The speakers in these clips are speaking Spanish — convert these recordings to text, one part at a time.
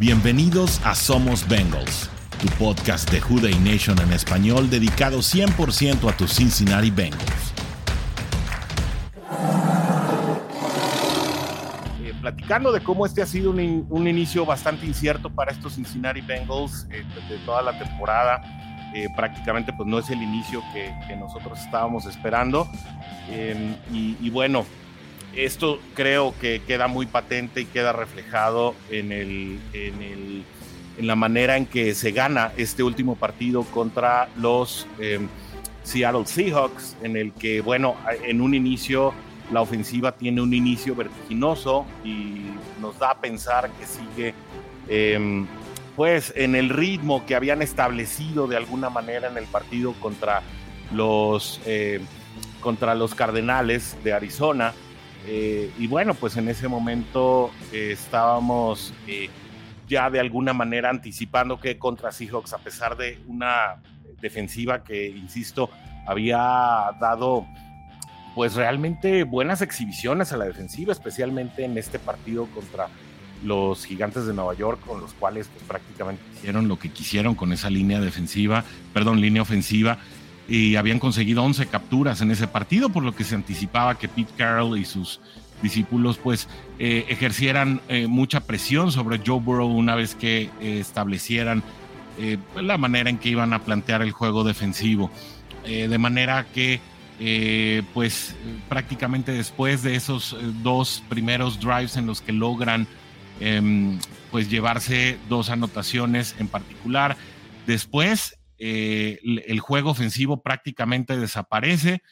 Bienvenidos a Somos Bengals, tu podcast de Juday Nation en español dedicado 100% a tus Cincinnati Bengals. Eh, platicando de cómo este ha sido un, inicio bastante incierto para estos Cincinnati Bengals eh, de toda la temporada. Eh, prácticamente pues no es el inicio que, nosotros estábamos esperando. y, bueno, esto creo que queda muy patente y queda reflejado en, el, en, la manera en que se gana este último partido contra los em, Seattle Seahawks, en el que, bueno, en un inicio la ofensiva tiene un inicio vertiginoso y nos da a pensar que sigue em, pues en el ritmo que habían establecido de alguna manera en el partido contra los, eh, contra los Cardenales de Arizona. Eh, y bueno, pues en ese momento eh, estábamos ya de alguna manera anticipando que contra Seahawks, a pesar de una defensiva que, insisto, había dado pues realmente buenas exhibiciones a la defensiva, especialmente en este partido contra los gigantes de Nueva York, con los cuales pues, prácticamente hicieron lo que quisieron con esa línea defensiva, perdón, línea ofensiva, y habían conseguido 11 capturas en ese partido, por lo que se anticipaba que Pete Carroll y sus discípulos pues eh, ejercieran eh, mucha presión sobre Joe Burrow una vez que eh, establecieran la manera en que iban a plantear el juego defensivo. de manera que pues prácticamente después de esos dos primeros drives en los que logran Em, pues llevarse dos anotaciones en particular. Después, eh, el juego ofensivo prácticamente desaparece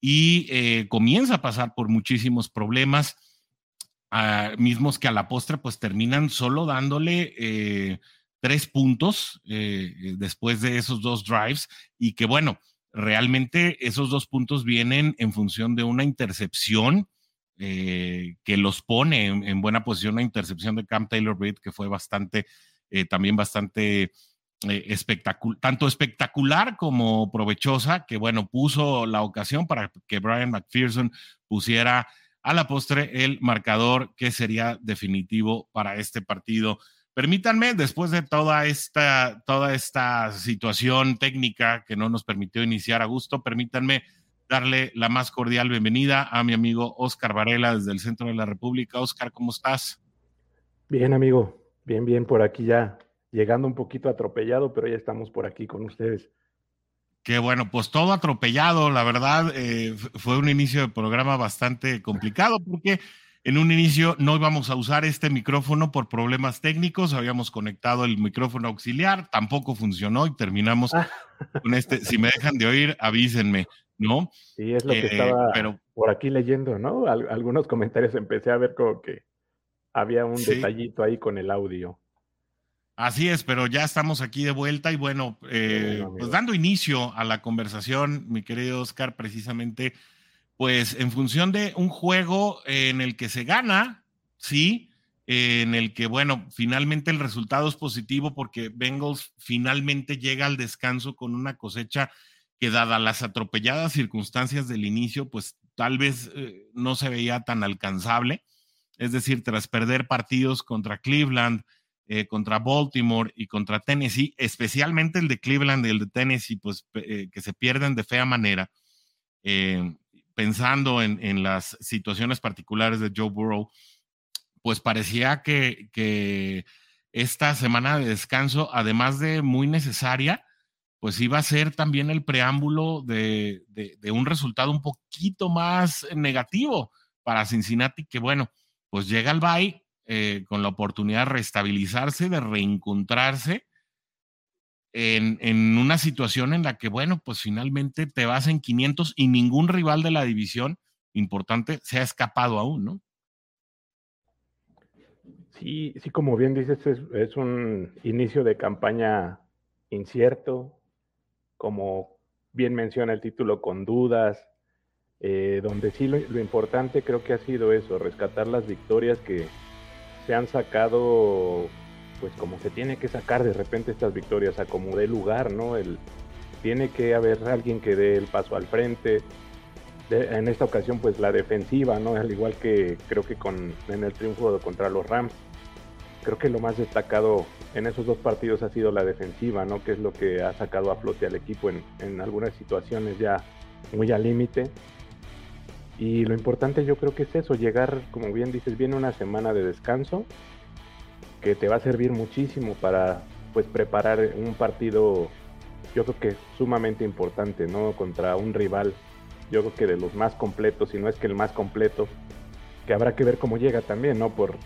y eh, comienza a pasar por muchísimos problemas, ah, mismos que a la postre pues terminan solo dándole eh, tres puntos después de esos dos drives y que bueno, realmente esos dos puntos vienen en función de una intercepción que los pone en, buena posición la intercepción de Cam Taylor Britt, que fue bastante, también bastante eh, tanto espectacular como provechosa, que bueno, puso la ocasión para que Brian McPherson pusiera a la postre el marcador que sería definitivo para este partido. Permítanme, después de toda esta, toda esta situación técnica que no nos permitió iniciar a gusto, permítanme darle la más cordial bienvenida a mi amigo Oscar Varela desde el centro de la República. Oscar, ¿cómo estás? Bien, amigo, bien, bien por aquí ya, llegando un poquito atropellado, pero ya estamos por aquí con ustedes. Qué bueno, pues todo atropellado, la verdad, eh, fue un inicio de programa bastante complicado porque en un inicio no íbamos a usar este micrófono por problemas técnicos, habíamos conectado el micrófono auxiliar, tampoco funcionó y terminamos ah. con este. Si me dejan de oír, avísenme. ¿no? Sí, es lo que eh, estaba por aquí leyendo, ¿no? algunos comentarios empecé a ver como que había un detallito ahí con el audio. Así es, pero ya estamos aquí de vuelta y bueno, eh, pues dando inicio a la conversación, mi querido Oscar, precisamente, pues en función de un juego en el que se gana, sí, en el que, bueno, finalmente el resultado es positivo porque Bengals finalmente llega al descanso con una cosecha que dadas las atropelladas circunstancias del inicio, pues tal vez eh, no se veía tan alcanzable. Es decir, tras perder partidos contra Cleveland, eh, contra Baltimore y contra Tennessee, especialmente el de Cleveland y el de Tennessee, pues eh, que se pierden de fea manera, pensando en, las situaciones particulares de Joe Burrow, pues parecía que, que esta semana de descanso, además de muy necesaria, pues iba a ser también el preámbulo de, un resultado un poquito más negativo para Cincinnati, que bueno, pues llega al bye eh, con la oportunidad de restabilizarse, de reencontrarse en, en, una situación en la que, bueno, pues finalmente te vas en 500 y ningún rival de la división importante se ha escapado aún, ¿no? Sí, sí, como bien dices, es, un inicio de campaña incierto, como bien menciona el título, con dudas, eh, donde sí lo, importante creo que ha sido eso, rescatar las victorias que se han sacado, pues como se tiene que sacar de repente estas victorias, a como lugar, ¿no? El, tiene que haber alguien que dé el paso al frente. en esta ocasión, pues la defensiva, ¿no? Al igual que creo que con, en el triunfo contra los Rams, creo que lo más destacado en esos dos partidos ha sido la defensiva, ¿no? Que es lo que ha sacado a flote al equipo en, en algunas situaciones ya muy al límite. Y lo importante yo creo que es eso, llegar, como bien dices, viene una semana de descanso que te va a servir muchísimo para pues preparar un partido yo creo que sumamente importante, ¿no? Contra un rival, yo creo que de los más completos, si no es que el más completo, que habrá que ver cómo llega también, ¿no? Por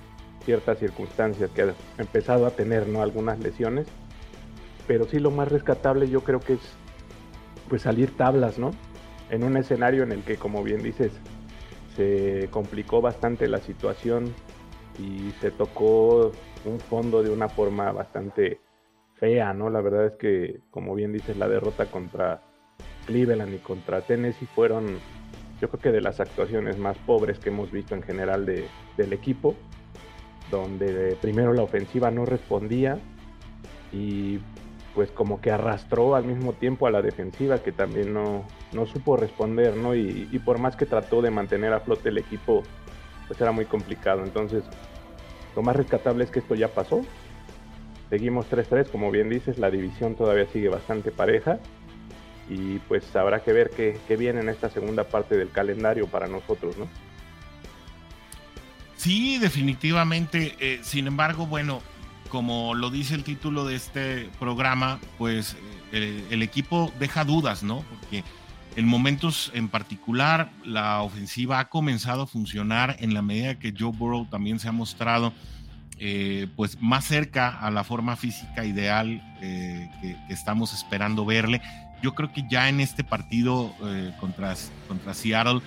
ciertas circunstancias que ha empezado a tener, ¿no? Algunas lesiones. Pero sí lo más rescatable yo creo que es pues salir tablas, ¿no? En un escenario en el que, como bien dices, se complicó bastante la situación y se tocó un fondo de una forma bastante fea, ¿no? La verdad es que, como bien dices, la derrota contra Cleveland y contra Tennessee fueron, yo creo que de las actuaciones más pobres que hemos visto en general de, del equipo, donde primero la ofensiva no respondía y pues como que arrastró al mismo tiempo a la defensiva que también no, no supo responder, ¿no? Y, por más que trató de mantener a flote el equipo, pues era muy complicado. Entonces, lo más rescatable es que esto ya pasó, Seguimos 3-3, como bien dices, la división todavía sigue bastante pareja y pues habrá que ver qué, viene en esta segunda parte del calendario para nosotros, ¿no? Sí, definitivamente. Eh, sin embargo, bueno, como lo dice el título de este programa, pues eh, el, equipo deja dudas, ¿no? Porque en momentos en particular la ofensiva ha comenzado a funcionar en la medida que Joe Burrow también se ha mostrado eh, pues más cerca a la forma física ideal eh, que, estamos esperando verle. Yo creo que ya en este partido eh, contra, contra Seattle,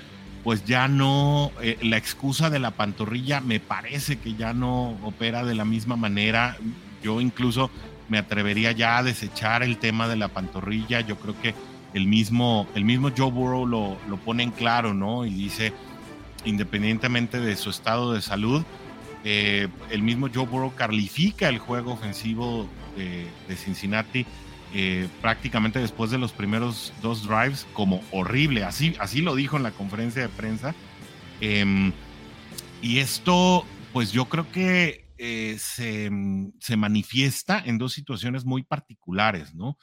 pues ya no, la excusa de la pantorrilla me parece que ya no opera de la misma manera. Yo incluso me atrevería ya a desechar el tema de la pantorrilla. Yo creo que el mismo, el mismo Joe Burrow lo, lo pone en claro, ¿no? Y dice, independientemente de su estado de salud, eh, el mismo Joe Burrow califica el juego ofensivo de, Cincinnati eh, prácticamente después de los primeros dos drives como horrible. Así, así lo dijo en la conferencia de prensa. Em, y esto, pues yo creo que eh, se, se, manifiesta en dos situaciones muy particulares, ¿no?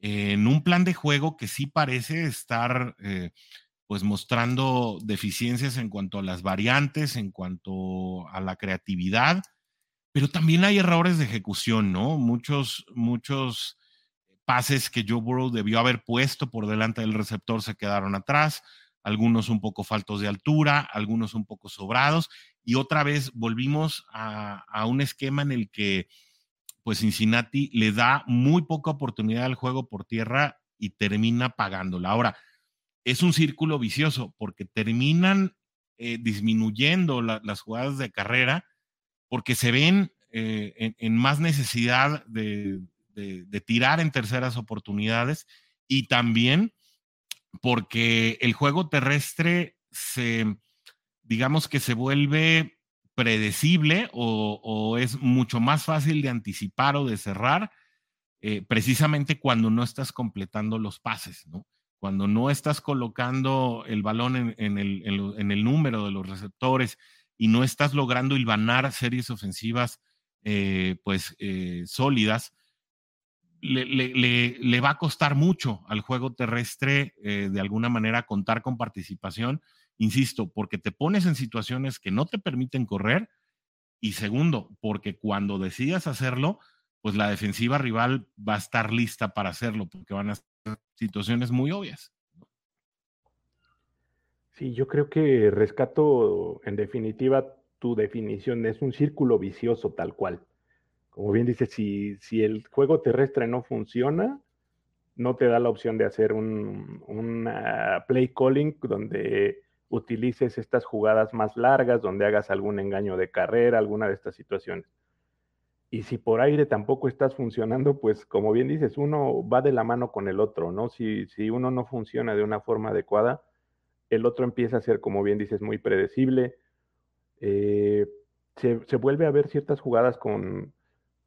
En un plan de juego que sí parece estar pues mostrando deficiencias en cuanto a las variantes, en cuanto a la creatividad, pero también hay errores de ejecución, ¿no? Muchos, muchos pases que Joe Burrow debió haber puesto por delante del receptor se quedaron atrás, algunos un poco faltos de altura, algunos un poco sobrados, y otra vez volvimos a un esquema en el que pues Cincinnati le da muy poca oportunidad al juego por tierra y termina pagándola. Ahora, es un círculo vicioso porque terminan eh, disminuyendo las jugadas de carrera porque se ven eh, en, más necesidad de, tirar en terceras oportunidades y también porque el juego terrestre se, digamos que se vuelve predecible o, es mucho más fácil de anticipar o de cerrar eh, precisamente cuando no estás completando los pases, cuando no estás colocando el balón en, el, número de los receptores y no estás logrando hilvanar series ofensivas eh, pues eh, sólidas, le, va a costar mucho al juego terrestre de alguna manera contar con participación, insisto, porque te pones en situaciones que no te permiten correr y segundo, porque cuando decidas hacerlo, pues la defensiva rival va a estar lista para hacerlo, porque van a situaciones muy obvias. Sí, yo creo que rescato en definitiva tu definición, es un círculo vicioso tal cual. Como bien dices, si, si el juego terrestre no funciona, no te da la opción de hacer un, un play calling donde utilices estas jugadas más largas, donde hagas algún engaño de carrera, alguna de estas situaciones. Y si por aire tampoco estás funcionando, pues como bien dices, uno va de la mano con el otro, ¿no? Si, si uno no funciona de una forma adecuada, el otro empieza a ser, como bien dices, muy predecible. Eh, se, se, vuelve a ver ciertas jugadas con,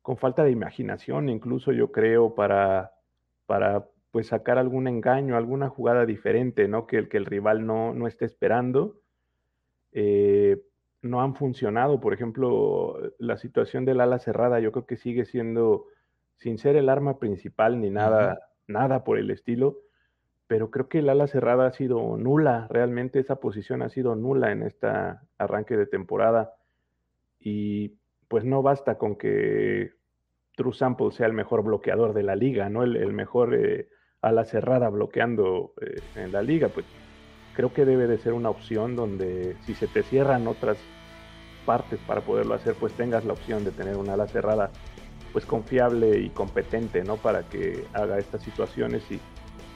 con, falta de imaginación, incluso yo creo, para, para pues sacar algún engaño, alguna jugada diferente, ¿no? Que el, que el rival no, no esté esperando. Eh, no han funcionado. Por ejemplo, la situación del ala cerrada, yo creo que sigue siendo, sin ser el arma principal ni nada, nada por el estilo, pero creo que el ala cerrada ha sido nula, realmente esa posición ha sido nula en este arranque de temporada. Y pues no basta con que True Sample sea el mejor bloqueador de la liga, ¿no? El, mejor eh, ala cerrada bloqueando eh, en la liga, pues creo que debe de ser una opción donde si se te cierran otras partes para poderlo hacer, pues tengas la opción de tener una ala cerrada pues confiable y competente, ¿no? Para que haga estas situaciones y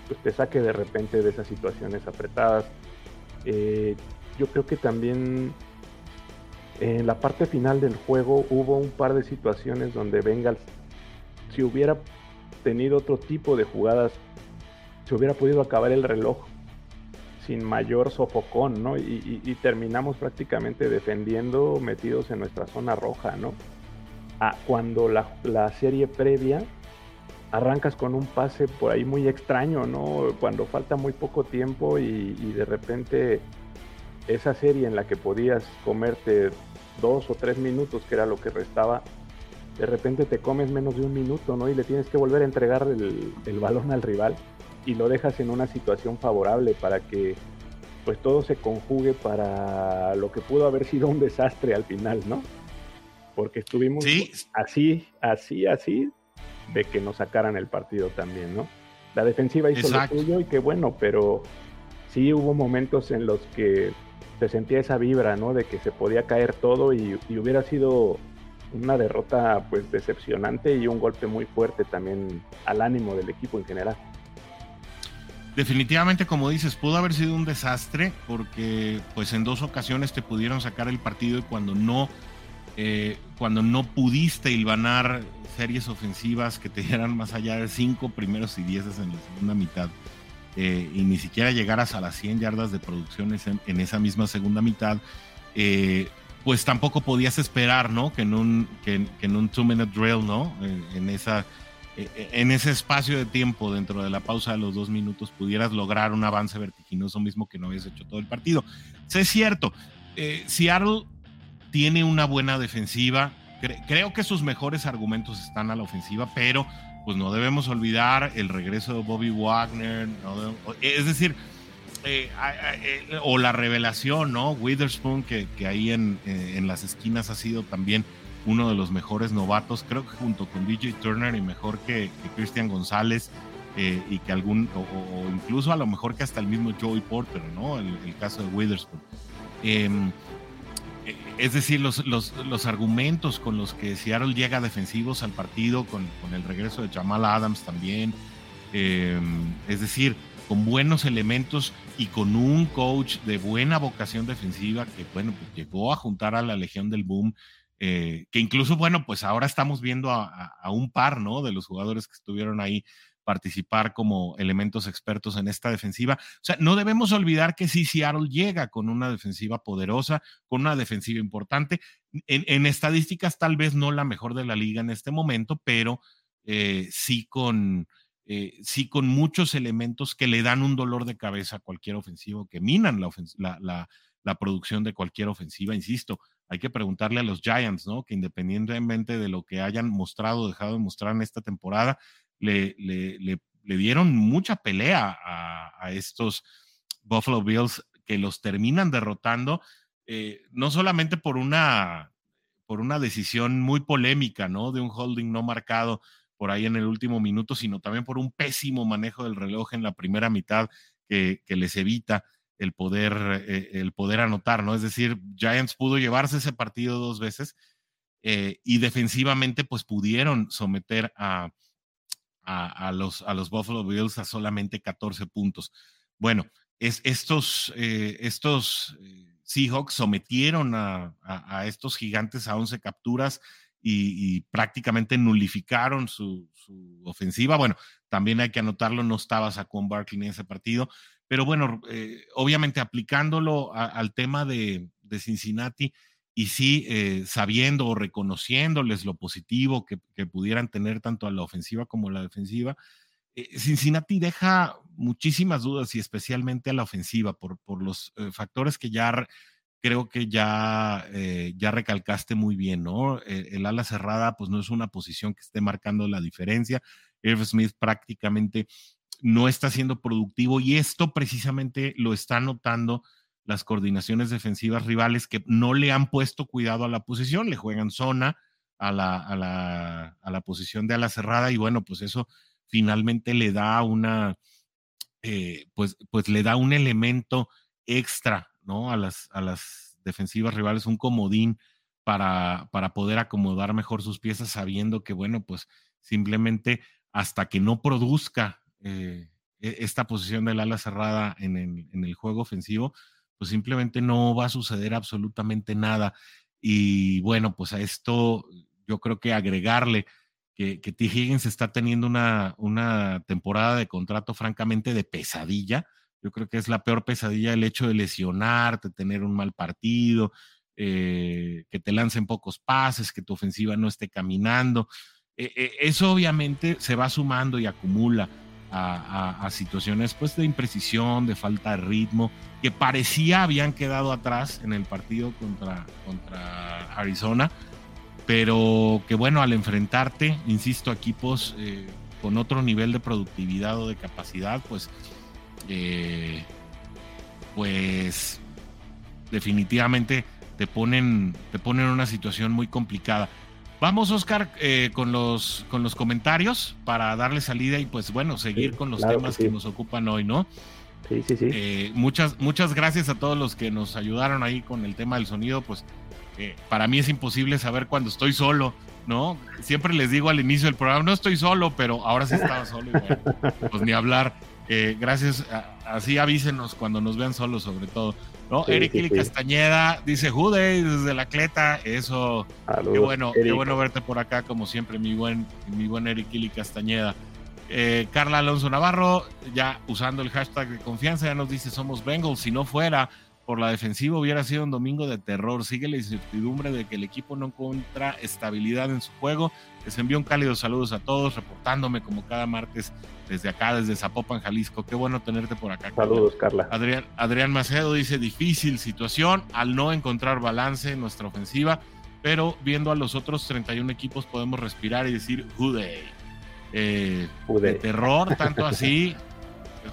pues te saque de repente de esas situaciones apretadas. Eh, yo creo que también en la parte final del juego hubo un par de situaciones donde Bengals, si hubiera tenido otro tipo de jugadas, se hubiera podido acabar el reloj sin mayor sofocón, ¿no? Y, terminamos prácticamente defendiendo metidos en nuestra zona roja, ¿no? Ah, cuando la, serie previa arrancas con un pase por ahí muy extraño, ¿no? Cuando falta muy poco tiempo y, de repente esa serie en la que podías comerte dos o tres minutos, que era lo que restaba, de repente te comes menos de un minuto, ¿no? Y le tienes que volver a entregar el, el balón al rival y lo dejas en una situación favorable para que pues todo se conjugue para lo que pudo haber sido un desastre al final, ¿no? Porque estuvimos así, así, así, de que nos sacaran el partido también, ¿no? La defensiva hizo lo suyo y qué bueno, pero sí hubo momentos en los que se sentía esa vibra, ¿no? De que se podía caer todo y, y hubiera sido una derrota pues decepcionante y un golpe muy fuerte también al ánimo del equipo en general. Definitivamente, como dices, pudo haber sido un desastre porque pues en dos ocasiones te pudieron sacar el partido y cuando no, eh, cuando no pudiste hilvanar series ofensivas que te dieran más allá de cinco primeros y dieces en la segunda mitad eh, y ni siquiera llegaras a las 100 yardas de producción en, esa misma segunda mitad, eh, pues tampoco podías esperar, ¿no? Que en un, que, en un two-minute drill, ¿no? en esa eh, eh, en ese espacio de tiempo dentro de la pausa de los dos minutos pudieras lograr un avance vertiginoso mismo que no habías hecho todo el partido. Sí, es cierto, eh, Seattle tiene una buena defensiva, creo que sus mejores argumentos están a la ofensiva, pero pues no debemos olvidar el regreso de Bobby Wagner, es decir, o la revelación, ¿no? Witherspoon, que, ahí en, en las esquinas ha sido también uno de los mejores novatos, creo que junto con DJ Turner y mejor que, Cristian González eh, y que algún, o, incluso a lo mejor que hasta el mismo Joey Porter, ¿no? El, caso de Witherspoon. Em, eh, es decir, los, los, los, argumentos con los que Seattle llega defensivos al partido, con, con el regreso de Jamal Adams también, em, es decir, con buenos elementos y con un coach de buena vocación defensiva que, bueno, pues llegó a juntar a la Legión del Boom eh, que incluso, bueno, pues ahora estamos viendo a, un par, ¿no? De los jugadores que estuvieron ahí participar como elementos expertos en esta defensiva. O sea, no debemos olvidar que sí, Seattle llega con una defensiva poderosa, con una defensiva importante. En, estadísticas tal vez no la mejor de la liga en este momento, pero eh, sí con... Eh, sí con muchos elementos que le dan un dolor de cabeza a cualquier ofensivo, que minan la, la producción de cualquier ofensiva, insisto, hay que preguntarle a los Giants, ¿no? Que independientemente de lo que hayan mostrado o dejado de mostrar en esta temporada, le, le, dieron mucha pelea a, estos Buffalo Bills que los terminan derrotando, eh, no solamente por una, por una decisión muy polémica, ¿no? De un holding no marcado por ahí en el último minuto, sino también por un pésimo manejo del reloj en la primera mitad que, les evita el poder, eh, el poder anotar, ¿no? Es decir, Giants pudo llevarse ese partido dos veces eh, y defensivamente pues pudieron someter a, a, los, a los Buffalo Bills a solamente 14 puntos. Bueno, es, estos, eh, estos Seahawks sometieron a, a, estos gigantes a 11 capturas y, prácticamente nulificaron su, su, ofensiva. Bueno, también hay que anotarlo, no estaba Saquon Barkley en ese partido, pero bueno, eh, obviamente aplicándolo al tema de, Cincinnati y sí eh, sabiendo o reconociéndoles lo positivo que, pudieran tener tanto a la ofensiva como a la defensiva, eh, Cincinnati deja muchísimas dudas y especialmente a la ofensiva por, por los factores que ya, creo que ya, eh, ya recalcaste muy bien, ¿no? El, ala cerrada, pues no es una posición que esté marcando la diferencia. Irv Smith prácticamente no está siendo productivo y esto precisamente lo está notando las coordinaciones defensivas rivales que no le han puesto cuidado a la posición, le juegan zona a la, a la, a la posición de ala cerrada y bueno, pues eso finalmente le da una, eh, pues, pues le da un elemento extra ¿no? A las, a las defensivas rivales, un comodín para, para poder acomodar mejor sus piezas, sabiendo que, bueno, pues simplemente hasta que no produzca eh, e, esta posición del ala cerrada en el, en el, juego ofensivo, pues simplemente no va a suceder absolutamente nada. Y bueno, pues a esto yo creo que agregarle que, que T. Higgins está teniendo una, una temporada de contrato francamente de pesadilla, yo creo que es la peor pesadilla el hecho de lesionarte, tener un mal partido, eh, que te lancen pocos pases, que tu ofensiva no esté caminando. Eh, eh, eso obviamente se va sumando y acumula a, situaciones pues, de imprecisión, de falta de ritmo, que parecía habían quedado atrás en el partido contra, contra Arizona, pero que bueno, al enfrentarte, insisto, equipos con otro nivel de productividad o de capacidad, pues eh, pues definitivamente te ponen, te ponen en una situación muy complicada. Vamos, Oscar, eh, con, los, con los comentarios para darle salida y pues bueno, seguir con los temas que, nos ocupan hoy, ¿no? Sí, sí, sí. Eh, muchas, muchas gracias a todos los que nos ayudaron ahí con el tema del sonido, pues para mí es imposible saber cuando estoy solo, ¿no? Siempre les digo al inicio del programa, no estoy solo, pero ahora sí estaba solo y pues ni hablar. Eh, gracias, así avísenos cuando nos vean solos, sobre todo. ¿no? Eric Castañeda dice Jude desde la Cleta, eso, qué bueno, qué bueno verte por acá, como siempre, mi buen, mi buen Eric Ili Castañeda. Eh, Carla Alonso Navarro, ya usando el hashtag de confianza, ya nos dice somos Bengals, si no fuera por la defensiva hubiera sido un domingo de terror. Sigue la incertidumbre de que el equipo no encuentra estabilidad en su juego. Les envío un cálido saludos a todos, reportándome como cada martes desde acá, desde Zapopan, Jalisco. Qué bueno tenerte por acá. Saludos, Carla. Adrián, Adrián Macedo dice, difícil situación al no encontrar balance en nuestra ofensiva, pero viendo a los otros 31 equipos podemos respirar y decir, Jude. Eh, de terror, tanto así.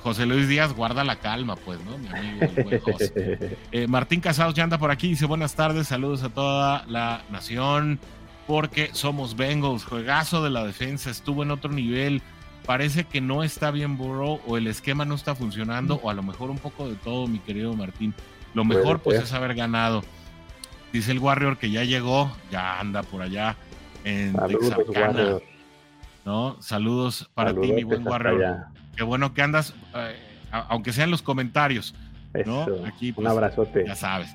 José Luis Díaz guarda la calma, pues, ¿no? Mi amigo, José. Eh, Martín Casados ya anda por aquí, dice buenas tardes, saludos a toda la nación, porque somos Bengals, juegazo de la defensa, estuvo en otro nivel, parece que no está bien Burrow o el esquema no está funcionando, o a lo mejor un poco de todo, mi querido Martín. Lo mejor, pues, es haber ganado. Dice el Warrior que ya llegó, ya anda por allá en Texarkana. ¿no? Saludos para ti, mi buen Warrior. Qué bueno que andas, eh, aunque sea en los comentarios. ¿no? Aquí, un pues, abrazote. Ya sabes.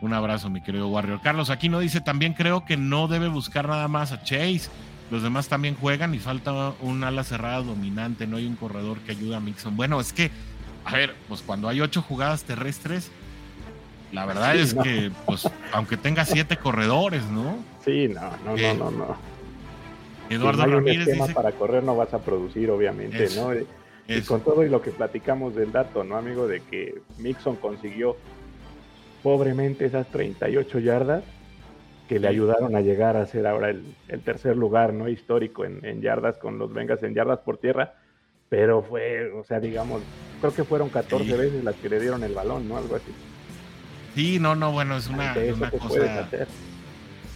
Un abrazo, mi querido Warrior. Carlos aquí no dice, también creo que no debe buscar nada más a Chase. Los demás también juegan y falta un ala cerrada dominante, no hay un corredor que ayude a Mixon. Bueno, es que, a ver, pues cuando hay ocho jugadas terrestres, la verdad es que, pues, aunque tenga siete corredores, ¿no? Sí, no, no, no, eh, no, no. Eduardo Ramírez dice... para correr no vas a producir, obviamente, ¿no? Y con todo y lo que platicamos del dato, ¿no, amigo? De que Mixon consiguió pobremente esas 38 yardas que le ayudaron a llegar a ser ahora el, tercer lugar, ¿no? Histórico en, yardas con los Vengas en yardas por tierra. Pero fue, o sea, digamos, creo que fueron 14 veces las que le dieron el balón, ¿no? Algo así. Sí, no, no, bueno, es una, una cosa.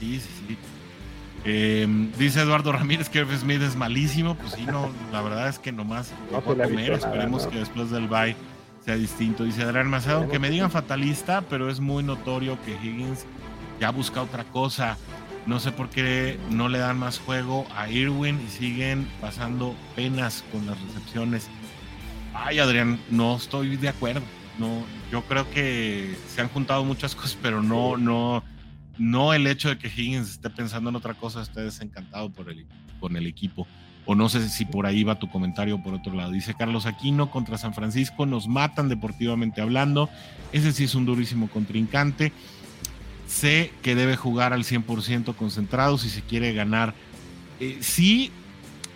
Sí, sí, sí. Em, dice Eduardo Ramírez que F. Smith es malísimo. Pues sí, no, la verdad es que nomás no a comer. Esperemos que después del bye sea distinto. Dice Adrián Maceo, que me digan fatalista, pero es muy notorio que Higgins ya busca otra cosa. No sé por qué no le dan más juego a Irwin y siguen pasando penas con las recepciones. Ay, Adrián, no estoy de acuerdo. No, yo creo que se han juntado muchas cosas, pero no, no no el hecho de que Higgins esté pensando en otra cosa, esté desencantado por el, con el equipo. O no sé si por ahí va tu comentario por otro lado. Dice Carlos Aquino contra San Francisco, nos matan deportivamente hablando. Ese sí es un durísimo contrincante. Sé que debe jugar al 100% concentrado si se quiere ganar. Eh, sí,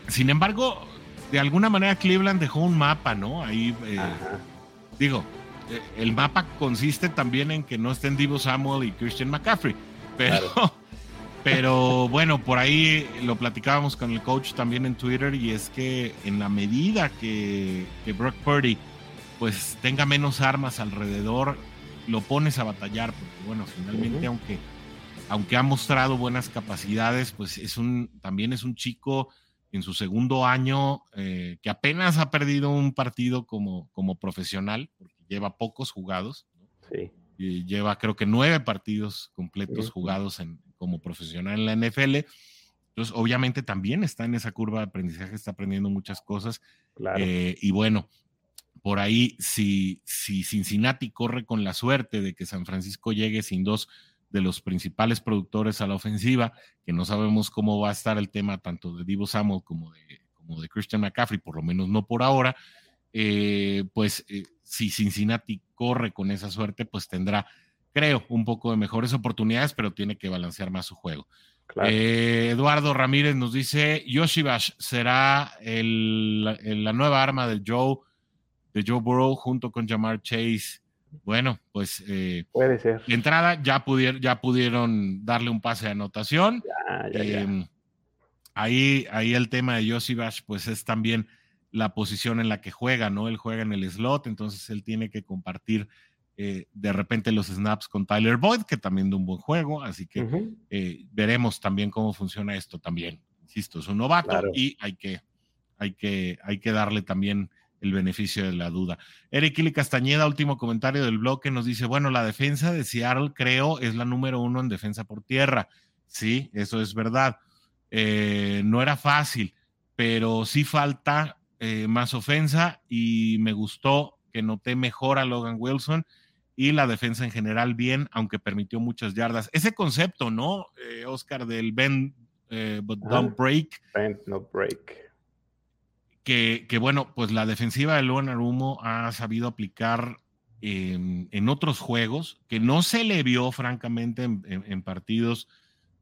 sin embargo, de alguna manera Cleveland dejó un mapa, ¿no? Ahí, eh, digo, eh, el mapa consiste también en que no estén Divo Samuel y Christian McCaffrey. Pero, pero bueno, por ahí lo platicábamos con el coach también en Twitter y es que en la medida que, que Brock Purdy pues tenga menos armas alrededor, lo pones a batallar, porque bueno, finalmente aunque, aunque ha mostrado buenas capacidades, pues es un, también es un chico en su segundo año eh, que apenas ha perdido un partido como, como profesional, porque lleva pocos jugados. Sí. Lleva creo que nueve partidos completos jugados en, como profesional en la NFL. Entonces, obviamente también está en esa curva de aprendizaje, está aprendiendo muchas cosas. Eh, y bueno, por ahí, si, si Cincinnati corre con la suerte de que San Francisco llegue sin dos de los principales productores a la ofensiva, que no sabemos cómo va a estar el tema tanto de Divo Samuel como de, como de Christian McCaffrey, por lo menos no por ahora, eh, pues eh, si Cincinnati corre con esa suerte, pues tendrá, creo, un poco de mejores oportunidades, pero tiene que balancear más su juego. Eh, Eduardo Ramírez nos dice, Yoshibash será la nueva arma de Joe, de Joe Burrow junto con Jamar Chase. Bueno, pues eh, puede ser. De entrada ya pudieron, ya pudieron darle un pase de anotación. Em, ahí, ahí el tema de Bash, pues es también la posición en la que juega, ¿no? Él juega en el slot, entonces él tiene que compartir eh, de repente los snaps con Tyler Boyd, que también de un buen juego, así que eh, veremos también cómo funciona esto también. Insisto, es un novato y hay que, hay que, hay que darle también el beneficio de la duda. Eric Ili Castañeda, último comentario del bloque, nos dice, bueno, la defensa de Seattle creo es la número uno en defensa por tierra. Sí, eso es verdad. Eh, no era fácil, pero sí falta eh, más ofensa y me gustó que noté mejor a Logan Wilson y la defensa en general bien, aunque permitió muchas yardas. Ese concepto, ¿no, eh, Oscar, del bend but don't break? Bend, not break que, bueno, pues la defensiva de Luan Arumo ha sabido aplicar en, otros juegos, que no se le vio francamente en, partidos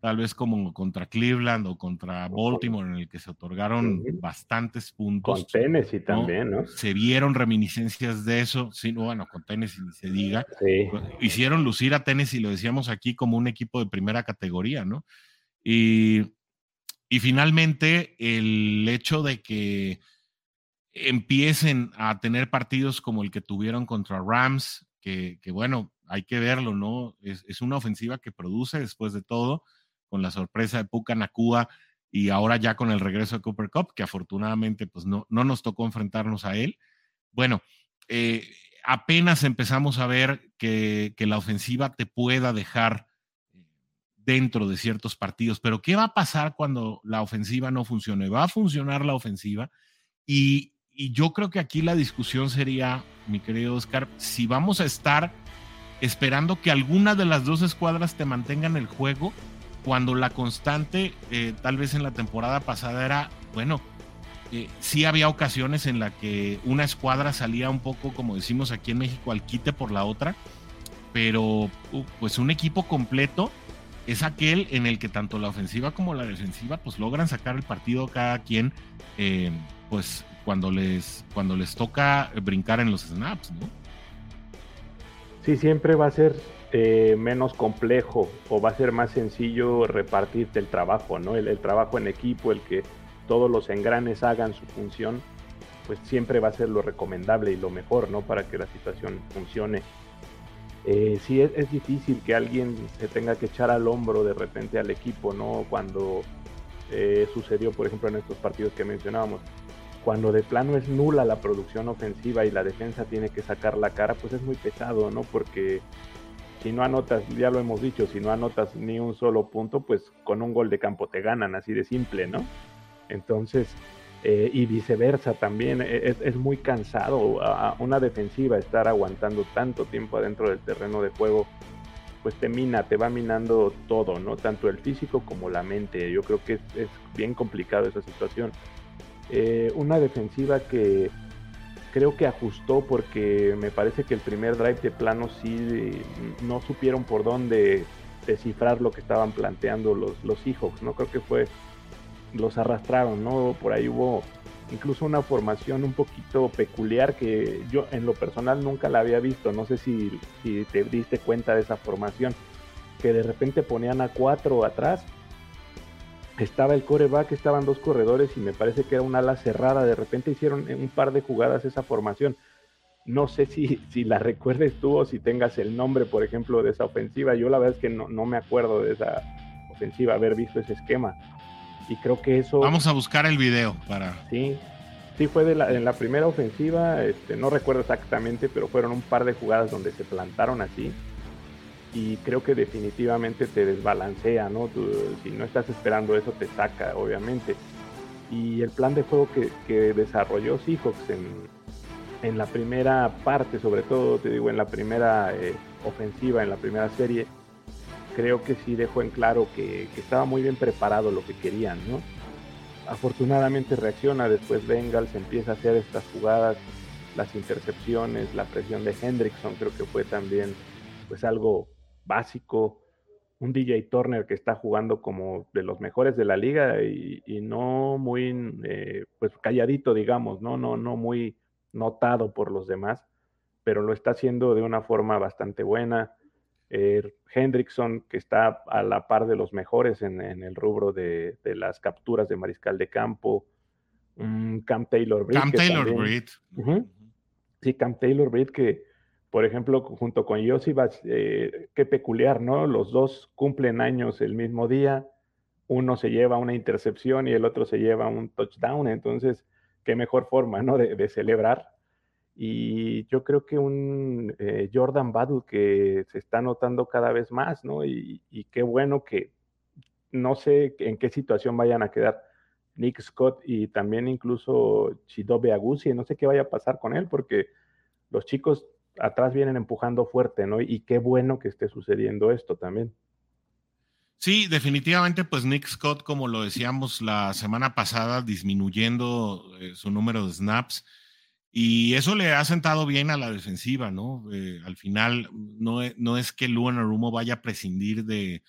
tal vez como contra Cleveland o contra Baltimore, en el que se otorgaron bastantes puntos. Con Tennessee también, ¿no? Se vieron reminiscencias de eso, sí, bueno, con Tennessee ni se diga. Hicieron lucir a Tennessee, lo decíamos aquí, como un equipo de primera categoría, ¿no? Y, y finalmente, el hecho de que empiecen a tener partidos como el que tuvieron contra Rams, que, bueno, hay que verlo, ¿no? Es, una ofensiva que produce después de todo, con la sorpresa de Puka y ahora ya con el regreso de Cooper Cup, que afortunadamente pues no, no nos tocó enfrentarnos a él. Bueno, eh, apenas empezamos a ver que, que, la ofensiva te pueda dejar dentro de ciertos partidos, pero ¿qué va a pasar cuando la ofensiva no funcione? Va a funcionar la ofensiva y y yo creo que aquí la discusión sería, mi querido Oscar, si vamos a estar esperando que alguna de las dos escuadras te mantengan el juego, cuando la constante, eh, tal vez en la temporada pasada era, bueno, eh, sí había ocasiones en la que una escuadra salía un poco, como decimos aquí en México, al quite por la otra, pero uh, pues un equipo completo es aquel en el que tanto la ofensiva como la defensiva pues logran sacar el partido cada quien eh, pues cuando les, cuando les toca brincar en los snaps, ¿no? Sí, siempre va a ser eh, menos complejo o va a ser más sencillo repartirte el trabajo, ¿no? El, trabajo en equipo, el que todos los engranes hagan su función, pues siempre va a ser lo recomendable y lo mejor, ¿no? Para que la situación funcione. Eh, sí, es, difícil que alguien se tenga que echar al hombro de repente al equipo, ¿no? Cuando eh, sucedió, por ejemplo, en estos partidos que mencionábamos cuando de plano es nula la producción ofensiva y la defensa tiene que sacar la cara, pues es muy pesado, ¿no? Porque si no anotas, ya lo hemos dicho, si no anotas ni un solo punto, pues con un gol de campo te ganan, así de simple, ¿no? Entonces, eh, y viceversa también, e, es, es, muy cansado una defensiva estar aguantando tanto tiempo adentro del terreno de juego, pues te mina, te va minando todo, ¿no? Tanto el físico como la mente. Yo creo que es, es bien complicado esa situación. Eh, una defensiva que creo que ajustó porque me parece que el primer drive de plano sí no supieron por dónde descifrar lo que estaban planteando los, los Seahawks, ¿no? Creo que fue, los arrastraron, ¿no? Por ahí hubo incluso una formación un poquito peculiar que yo en lo personal nunca la había visto. No sé si, si te diste cuenta de esa formación, que de repente ponían a cuatro atrás. Estaba el coreback, estaban dos corredores y me parece que era una ala cerrada. De repente hicieron un par de jugadas esa formación. No sé si, si la recuerdes tú o si tengas el nombre, por ejemplo, de esa ofensiva. Yo la verdad es que no, no me acuerdo de esa ofensiva, haber visto ese esquema y creo que eso... Vamos a buscar el video para... Sí, sí fue de la, en la primera ofensiva, este, no recuerdo exactamente, pero fueron un par de jugadas donde se plantaron así y creo que definitivamente te desbalancea, ¿no? si no estás esperando eso te saca, obviamente. Y el plan de juego que, que desarrolló Seahawks en, en, la primera parte, sobre todo, te digo, en la primera eh, ofensiva, en la primera serie, creo que sí dejó en claro que, estaba muy bien preparado lo que querían, ¿no? Afortunadamente reacciona, después Bengals empieza a hacer estas jugadas, las intercepciones, la presión de Hendrickson, creo que fue también pues algo básico. Un DJ Turner que está jugando como de los mejores de la liga y, no muy eh, pues calladito, digamos, ¿no? No, no muy notado por los demás, pero lo está haciendo de una forma bastante buena eh, Hendrickson, que está a la par de los mejores en, el rubro de, las capturas de mariscal de campo. Cam Taylor Britt. Cam Taylor Britt. Sí, Cam Taylor Britt, que por ejemplo, junto con Josibas, eh, qué peculiar, ¿no? Los dos cumplen años el mismo día. Uno se lleva una intercepción y el otro se lleva un touchdown. Entonces, qué mejor forma, ¿no? de celebrar y yo creo que un eh, Jordan Battle que se está notando cada vez más, ¿no? Y, qué bueno que no sé en qué situación vayan a quedar Nick Scott y también incluso Chidobe Agusi, no sé qué vaya a pasar con él porque los chicos atrás vienen empujando fuerte, ¿no? Y qué bueno que esté sucediendo esto también. Sí, definitivamente, pues Nick Scott, como lo decíamos la semana pasada, disminuyendo eh, su número de snaps y eso le ha sentado bien a la defensiva, ¿no? Eh, al final, no, e, no, es que Luan Arumo vaya a prescindir de,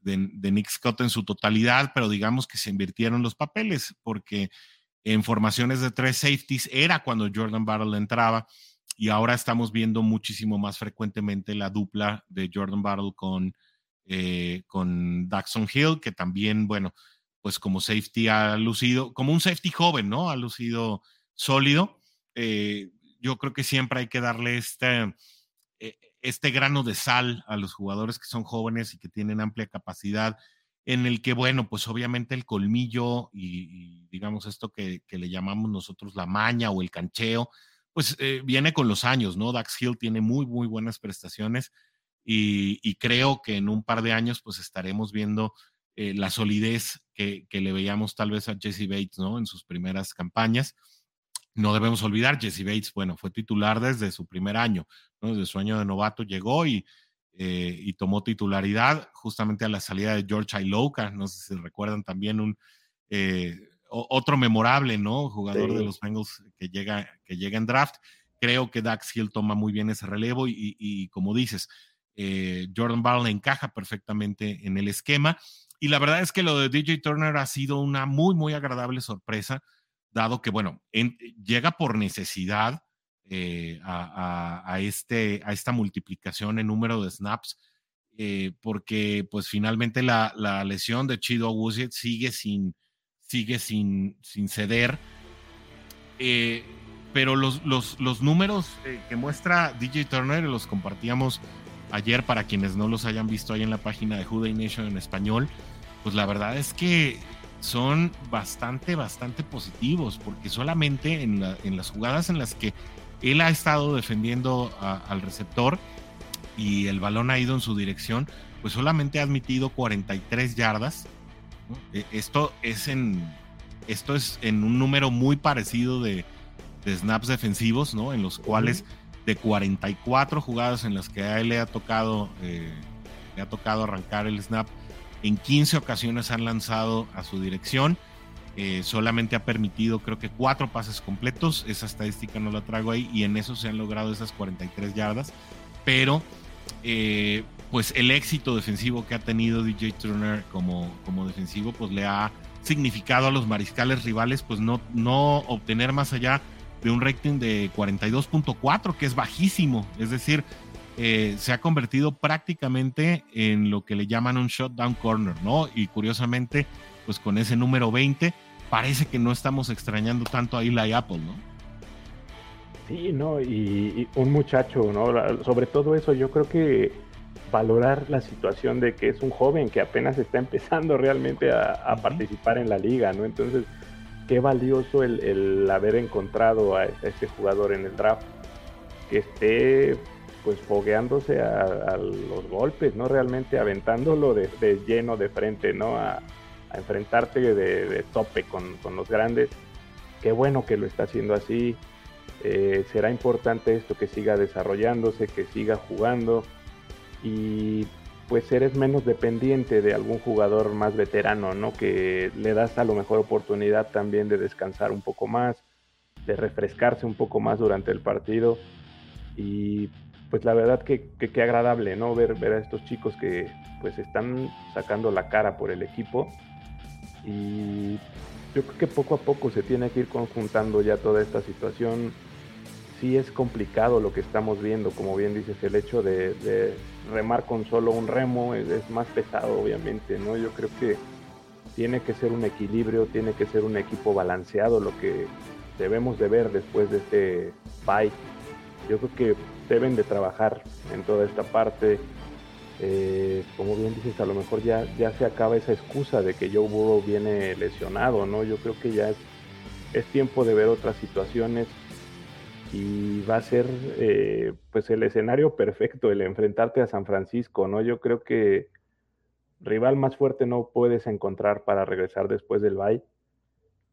de, Nick Scott en su totalidad, pero digamos que se invirtieron los papeles, porque en formaciones de tres safeties era cuando Jordan Battle entraba, y ahora estamos viendo muchísimo más frecuentemente la dupla de Jordan Battle con, eh, con Daxon Hill, que también, bueno, pues como safety ha lucido, como un safety joven, ¿no? Ha lucido sólido eh, yo creo que siempre hay que darle este, este grano de sal a los jugadores que son jóvenes y que tienen amplia capacidad, en el que, bueno, pues obviamente el colmillo y, digamos esto que, le llamamos nosotros la maña o el cancheo, pues eh, viene con los años, ¿no? Dax Hill tiene muy, muy buenas prestaciones y, creo que en un par de años pues estaremos viendo la solidez que, que, le veíamos tal vez a Jesse Bates, ¿no? En sus primeras campañas. No debemos olvidar, Jesse Bates, bueno, fue titular desde su primer año, ¿no? desde su año de novato llegó y, eh, y tomó titularidad justamente a la salida de George Iloka, no sé si recuerdan también un eh, otro memorable, ¿no? Jugador de los Bengals que llega, que llega en draft. Creo que Dax Hill toma muy bien ese relevo y, como dices, eh, Jordan Ball encaja perfectamente en el esquema. Y la verdad es que lo de DJ Turner ha sido una muy, muy agradable sorpresa dado que, bueno, llega por necesidad eh, a, este, a esta multiplicación en número de snaps, eh, porque pues finalmente la, lesión de Chido Agusiet sigue sin, sigue sin, sin ceder. Eh, pero los, los, los números que muestra DJ Turner los compartíamos ayer para quienes no los hayan visto ahí en la página de Juday Nation en español. Pues la verdad es que son bastante, bastante positivos, porque solamente en, las jugadas en las que él ha estado defendiendo al receptor y el balón ha ido en su dirección, pues solamente ha admitido 43 yardas. E, esto es en esto es en un número muy parecido de, snaps defensivos, ¿no? En los cuales de 44 jugadas en las que a él le ha tocado eh, le ha tocado arrancar el snap, en 15 ocasiones han lanzado a su dirección. Eh, solamente ha permitido creo que cuatro pases completos. Esa estadística no la traigo ahí y en eso se han logrado esas 43 yardas. Pero pues el éxito defensivo que ha tenido DJ Turner como, como defensivo pues le ha significado a los mariscales rivales, pues no, no obtener más allá de un rating de 42.4, que es bajísimo. Es decir, eh, se ha convertido prácticamente en lo que le llaman un shutdown corner, ¿no? Y curiosamente, pues con ese número 20, parece que no estamos extrañando tanto a Eli Apple, ¿no? Sí, no, y, un muchacho, ¿no? Sobre todo eso, yo creo que valorar la situación de que es un joven que apenas está empezando realmente a, participar en la liga, ¿no? Entonces, qué valioso el, haber encontrado a, este jugador en el draft, que esté pues fogueándose a, los golpes, ¿no? Realmente aventándolo de, lleno de frente, ¿no? A, enfrentarte de, tope con, los grandes. Qué bueno que lo está haciendo así. Eh, será importante esto que siga desarrollándose, que siga jugando y pues eres menos dependiente de algún jugador más veterano, ¿no? Que le das a lo mejor oportunidad también de descansar un poco más, de refrescarse un poco más durante el partido. Y pues la verdad que, que, agradable, ¿no? Ver, ver a estos chicos que pues están sacando la cara por el equipo. Y yo creo que poco a poco se tiene que ir conjuntando ya toda esta situación sí es complicado lo que estamos viendo, como bien dices, el hecho de, remar con solo un remo es, más pesado, obviamente, ¿no? Yo creo que tiene que ser un equilibrio, tiene que ser un equipo balanceado, lo que debemos de ver después de este bye. Yo creo que deben de trabajar en toda esta parte. Eh, como bien dices, a lo mejor ya, ya se acaba esa excusa de que Joe Burrow viene lesionado, ¿no? Yo creo que ya es, es tiempo de ver otras situaciones y va a ser eh, pues el escenario perfecto el enfrentarte a San Francisco, ¿no? Yo creo que rival más fuerte no puedes encontrar para regresar después del bye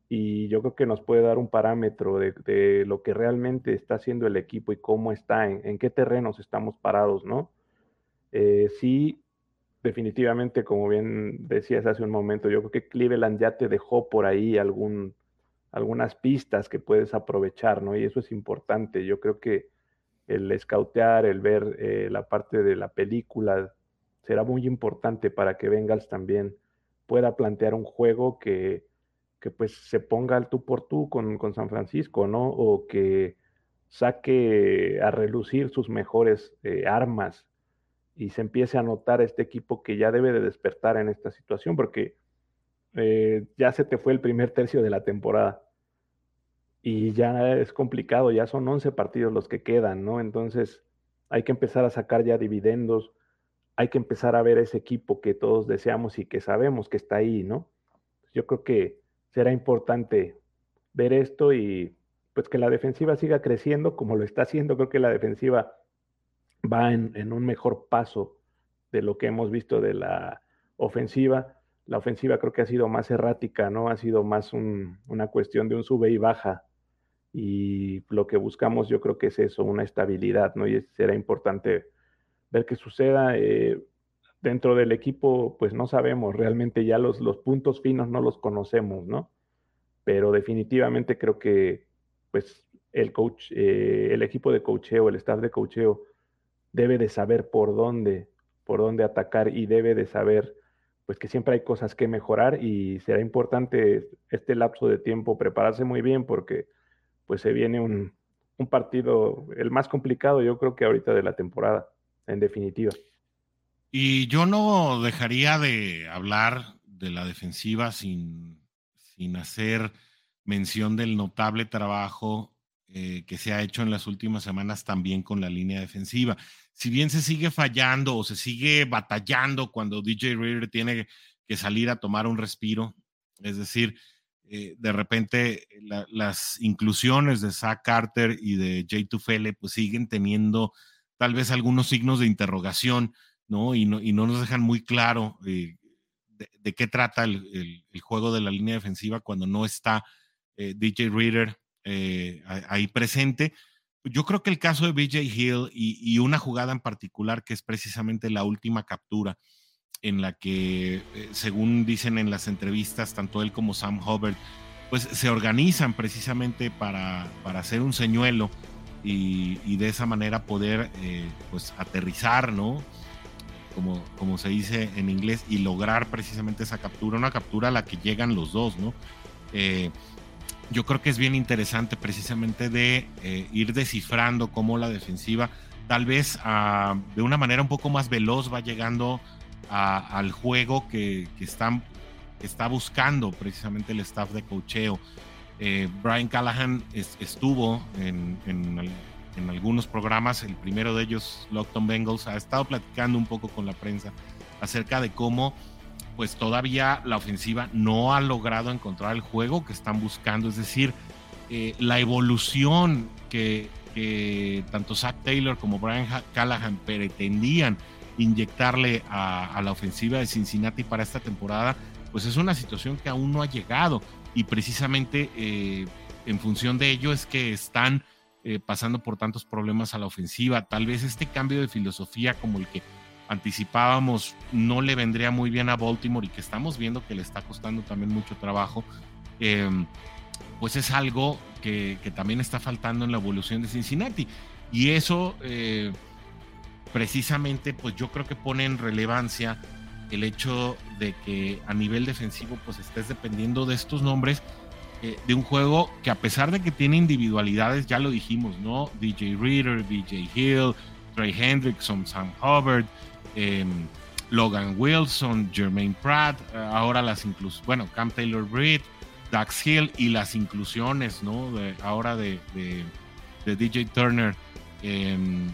y yo creo que nos puede dar un parámetro de, lo que realmente está haciendo el equipo y cómo está, en, qué terrenos estamos parados, ¿no? Eh, sí, definitivamente, como bien decías hace un momento, yo creo que Cleveland ya te dejó por ahí algún algunas pistas que puedes aprovechar, ¿no? Y eso es importante. Yo creo que el escautear, el ver eh, la parte de la película será muy importante para que Bengals también pueda plantear un juego que, que pues se ponga al tú por tú con, con, San Francisco, ¿no? O que saque a relucir sus mejores eh, armas y se empiece a notar este equipo que ya debe de despertar en esta situación, porque eh, ya se te fue el primer tercio de la temporada y ya es complicado, ya son 11 partidos los que quedan, ¿no? Entonces hay que empezar a sacar ya dividendos, hay que empezar a ver ese equipo que todos deseamos y que sabemos que está ahí, ¿no? Yo creo que será importante ver esto y pues que la defensiva siga creciendo como lo está haciendo, creo que la defensiva va en, un mejor paso de lo que hemos visto de la ofensiva. La ofensiva creo que ha sido más errática, ¿no? Ha sido más una cuestión de un sube y baja y lo que buscamos yo creo que es eso, una estabilidad, ¿no? Y será importante ver qué suceda. Eh, dentro del equipo, pues no sabemos, realmente ya los, los puntos finos no los conocemos, ¿no? Pero definitivamente creo que pues el coach, eh, el equipo de cocheo, el staff de cocheo debe de saber por dónde, por dónde atacar y debe de saber pues que siempre hay cosas que mejorar y será importante este lapso de tiempo prepararse muy bien porque pues se viene un, partido, el más complicado yo creo que ahorita de la temporada, en definitiva. Y yo no dejaría de hablar de la defensiva sin, sin hacer mención del notable trabajo eh, que se ha hecho en las últimas semanas también con la línea defensiva. Si bien se sigue fallando o se sigue batallando cuando DJ Reader tiene que salir a tomar un respiro, es decir, eh, de repente las inclusiones de Zach Carter y de Jay Tufele pues siguen teniendo tal vez algunos signos de interrogación, ¿no? Y no, y no nos dejan muy claro eh, de, qué trata el, juego de la línea defensiva cuando no está eh, DJ Reader ahí presente. Yo creo que el caso de BJ Hill y, una jugada en particular que es precisamente la última captura, en la que, eh, según dicen en las entrevistas, tanto él como Sam Hubbard, pues se organizan precisamente para, para hacer un señuelo y, de esa manera poder eh, pues aterrizar, ¿no? como, como se dice en inglés, y lograr precisamente esa captura, una captura a la que llegan los dos, ¿no? Eh, yo creo que es bien interesante precisamente de ir descifrando cómo la defensiva tal vez ah, de una manera un poco más veloz va llegando al juego que, que, está buscando precisamente el staff de cocheo. Eh, Brian Callahan estuvo en, en, algunos programas, el primero de ellos, Lockton Bengals, ha estado platicando un poco con la prensa acerca de cómo pues todavía la ofensiva no ha logrado encontrar el juego que están buscando, es decir, eh, la evolución que, tanto Zach Taylor como Brian Callahan pretendían inyectarle a, la ofensiva de Cincinnati para esta temporada, pues es una situación que aún no ha llegado y precisamente eh, en función de ello es que están eh, pasando por tantos problemas a la ofensiva. Tal vez este cambio de filosofía como el que anticipábamos no le vendría muy bien a Baltimore y que estamos viendo que le está costando también mucho trabajo, em, pues es algo que, también está faltando en la evolución de Cincinnati. Y eso eh, precisamente, pues yo creo que pone en relevancia el hecho de que a nivel defensivo, pues estés dependiendo de estos nombres eh, de un juego que a pesar de que tiene individualidades, ya lo dijimos, ¿no? DJ Reader, DJ Hill, Trey Hendrickson, Sam Hubbard, Em, Logan Wilson, Jermaine Pratt, eh, ahora las inclusiones, bueno, Cam Taylor Britt, Dax Hill y las inclusiones, ¿no? Ahora de, DJ Turner em,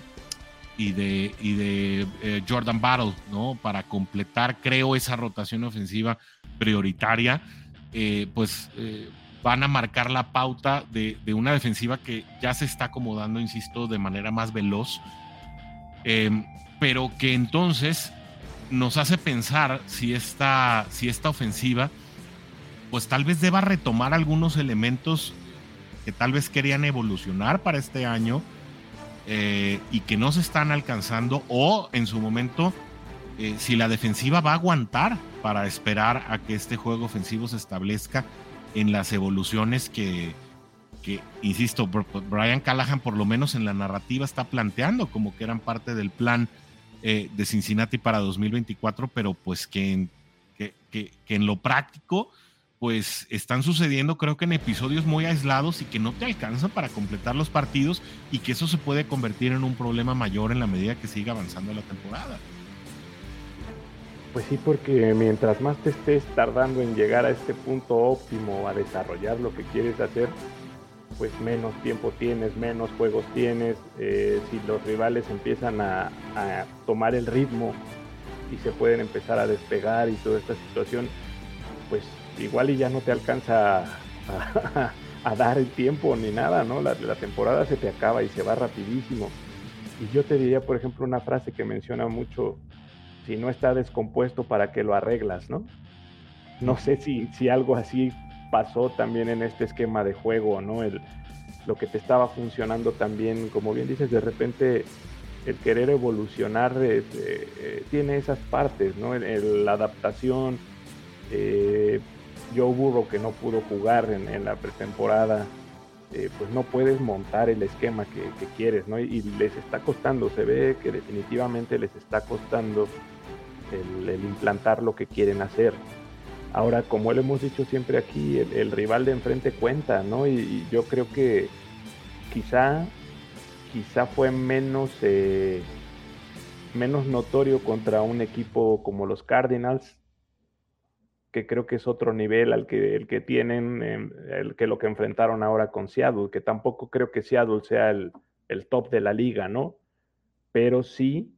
y de, y de eh, Jordan Battle, ¿no? Para completar, creo, esa rotación ofensiva prioritaria, eh, pues van a marcar la pauta de, de, una defensiva que ya se está acomodando, insisto, de manera más veloz. Em, pero que entonces nos hace pensar si esta, si esta ofensiva, pues tal vez deba retomar algunos elementos que tal vez querían evolucionar para este año eh, y que no se están alcanzando, o en su momento, eh, si la defensiva va a aguantar para esperar a que este juego ofensivo se establezca en las evoluciones que, que, insisto, Brian Callahan por lo menos en la narrativa está planteando como que eran parte del plan eh, de Cincinnati para 2024, pero pues que en, que, en lo práctico pues están sucediendo creo que en episodios muy aislados y que no te alcanzan para completar los partidos y que eso se puede convertir en un problema mayor en la medida que siga avanzando la temporada. Pues sí, porque mientras más te estés tardando en llegar a este punto óptimo, a desarrollar lo que quieres hacer, pues menos tiempo tienes, menos juegos tienes, eh, si los rivales empiezan a, tomar el ritmo y se pueden empezar a despegar y toda esta situación, pues igual y ya no te alcanza a, dar el tiempo ni nada, ¿no? La, temporada se te acaba y se va rapidísimo. Y yo te diría, por ejemplo, una frase que menciona mucho, si no está descompuesto, ¿para qué lo arreglas, no? No sé si, si algo así pasó también en este esquema de juego, ¿no? El, lo que te estaba funcionando también, como bien dices, de repente el querer evolucionar eh, eh, tiene esas partes, ¿no? la adaptación, eh, Joe Burrow que no pudo jugar en, la pretemporada, eh, pues no puedes montar el esquema que, quieres, ¿no? Y, les está costando, se ve que definitivamente les está costando el implantar lo que quieren hacer. Ahora, como lo hemos dicho siempre aquí, el, rival de enfrente cuenta, ¿no? Y, yo creo que quizá, quizá fue menos, eh, menos notorio contra un equipo como los Cardinals, que creo que es otro nivel al que, el que tienen, em, el que lo que enfrentaron ahora con Seattle, que tampoco creo que Seattle sea el, el top de la liga, ¿no? Pero sí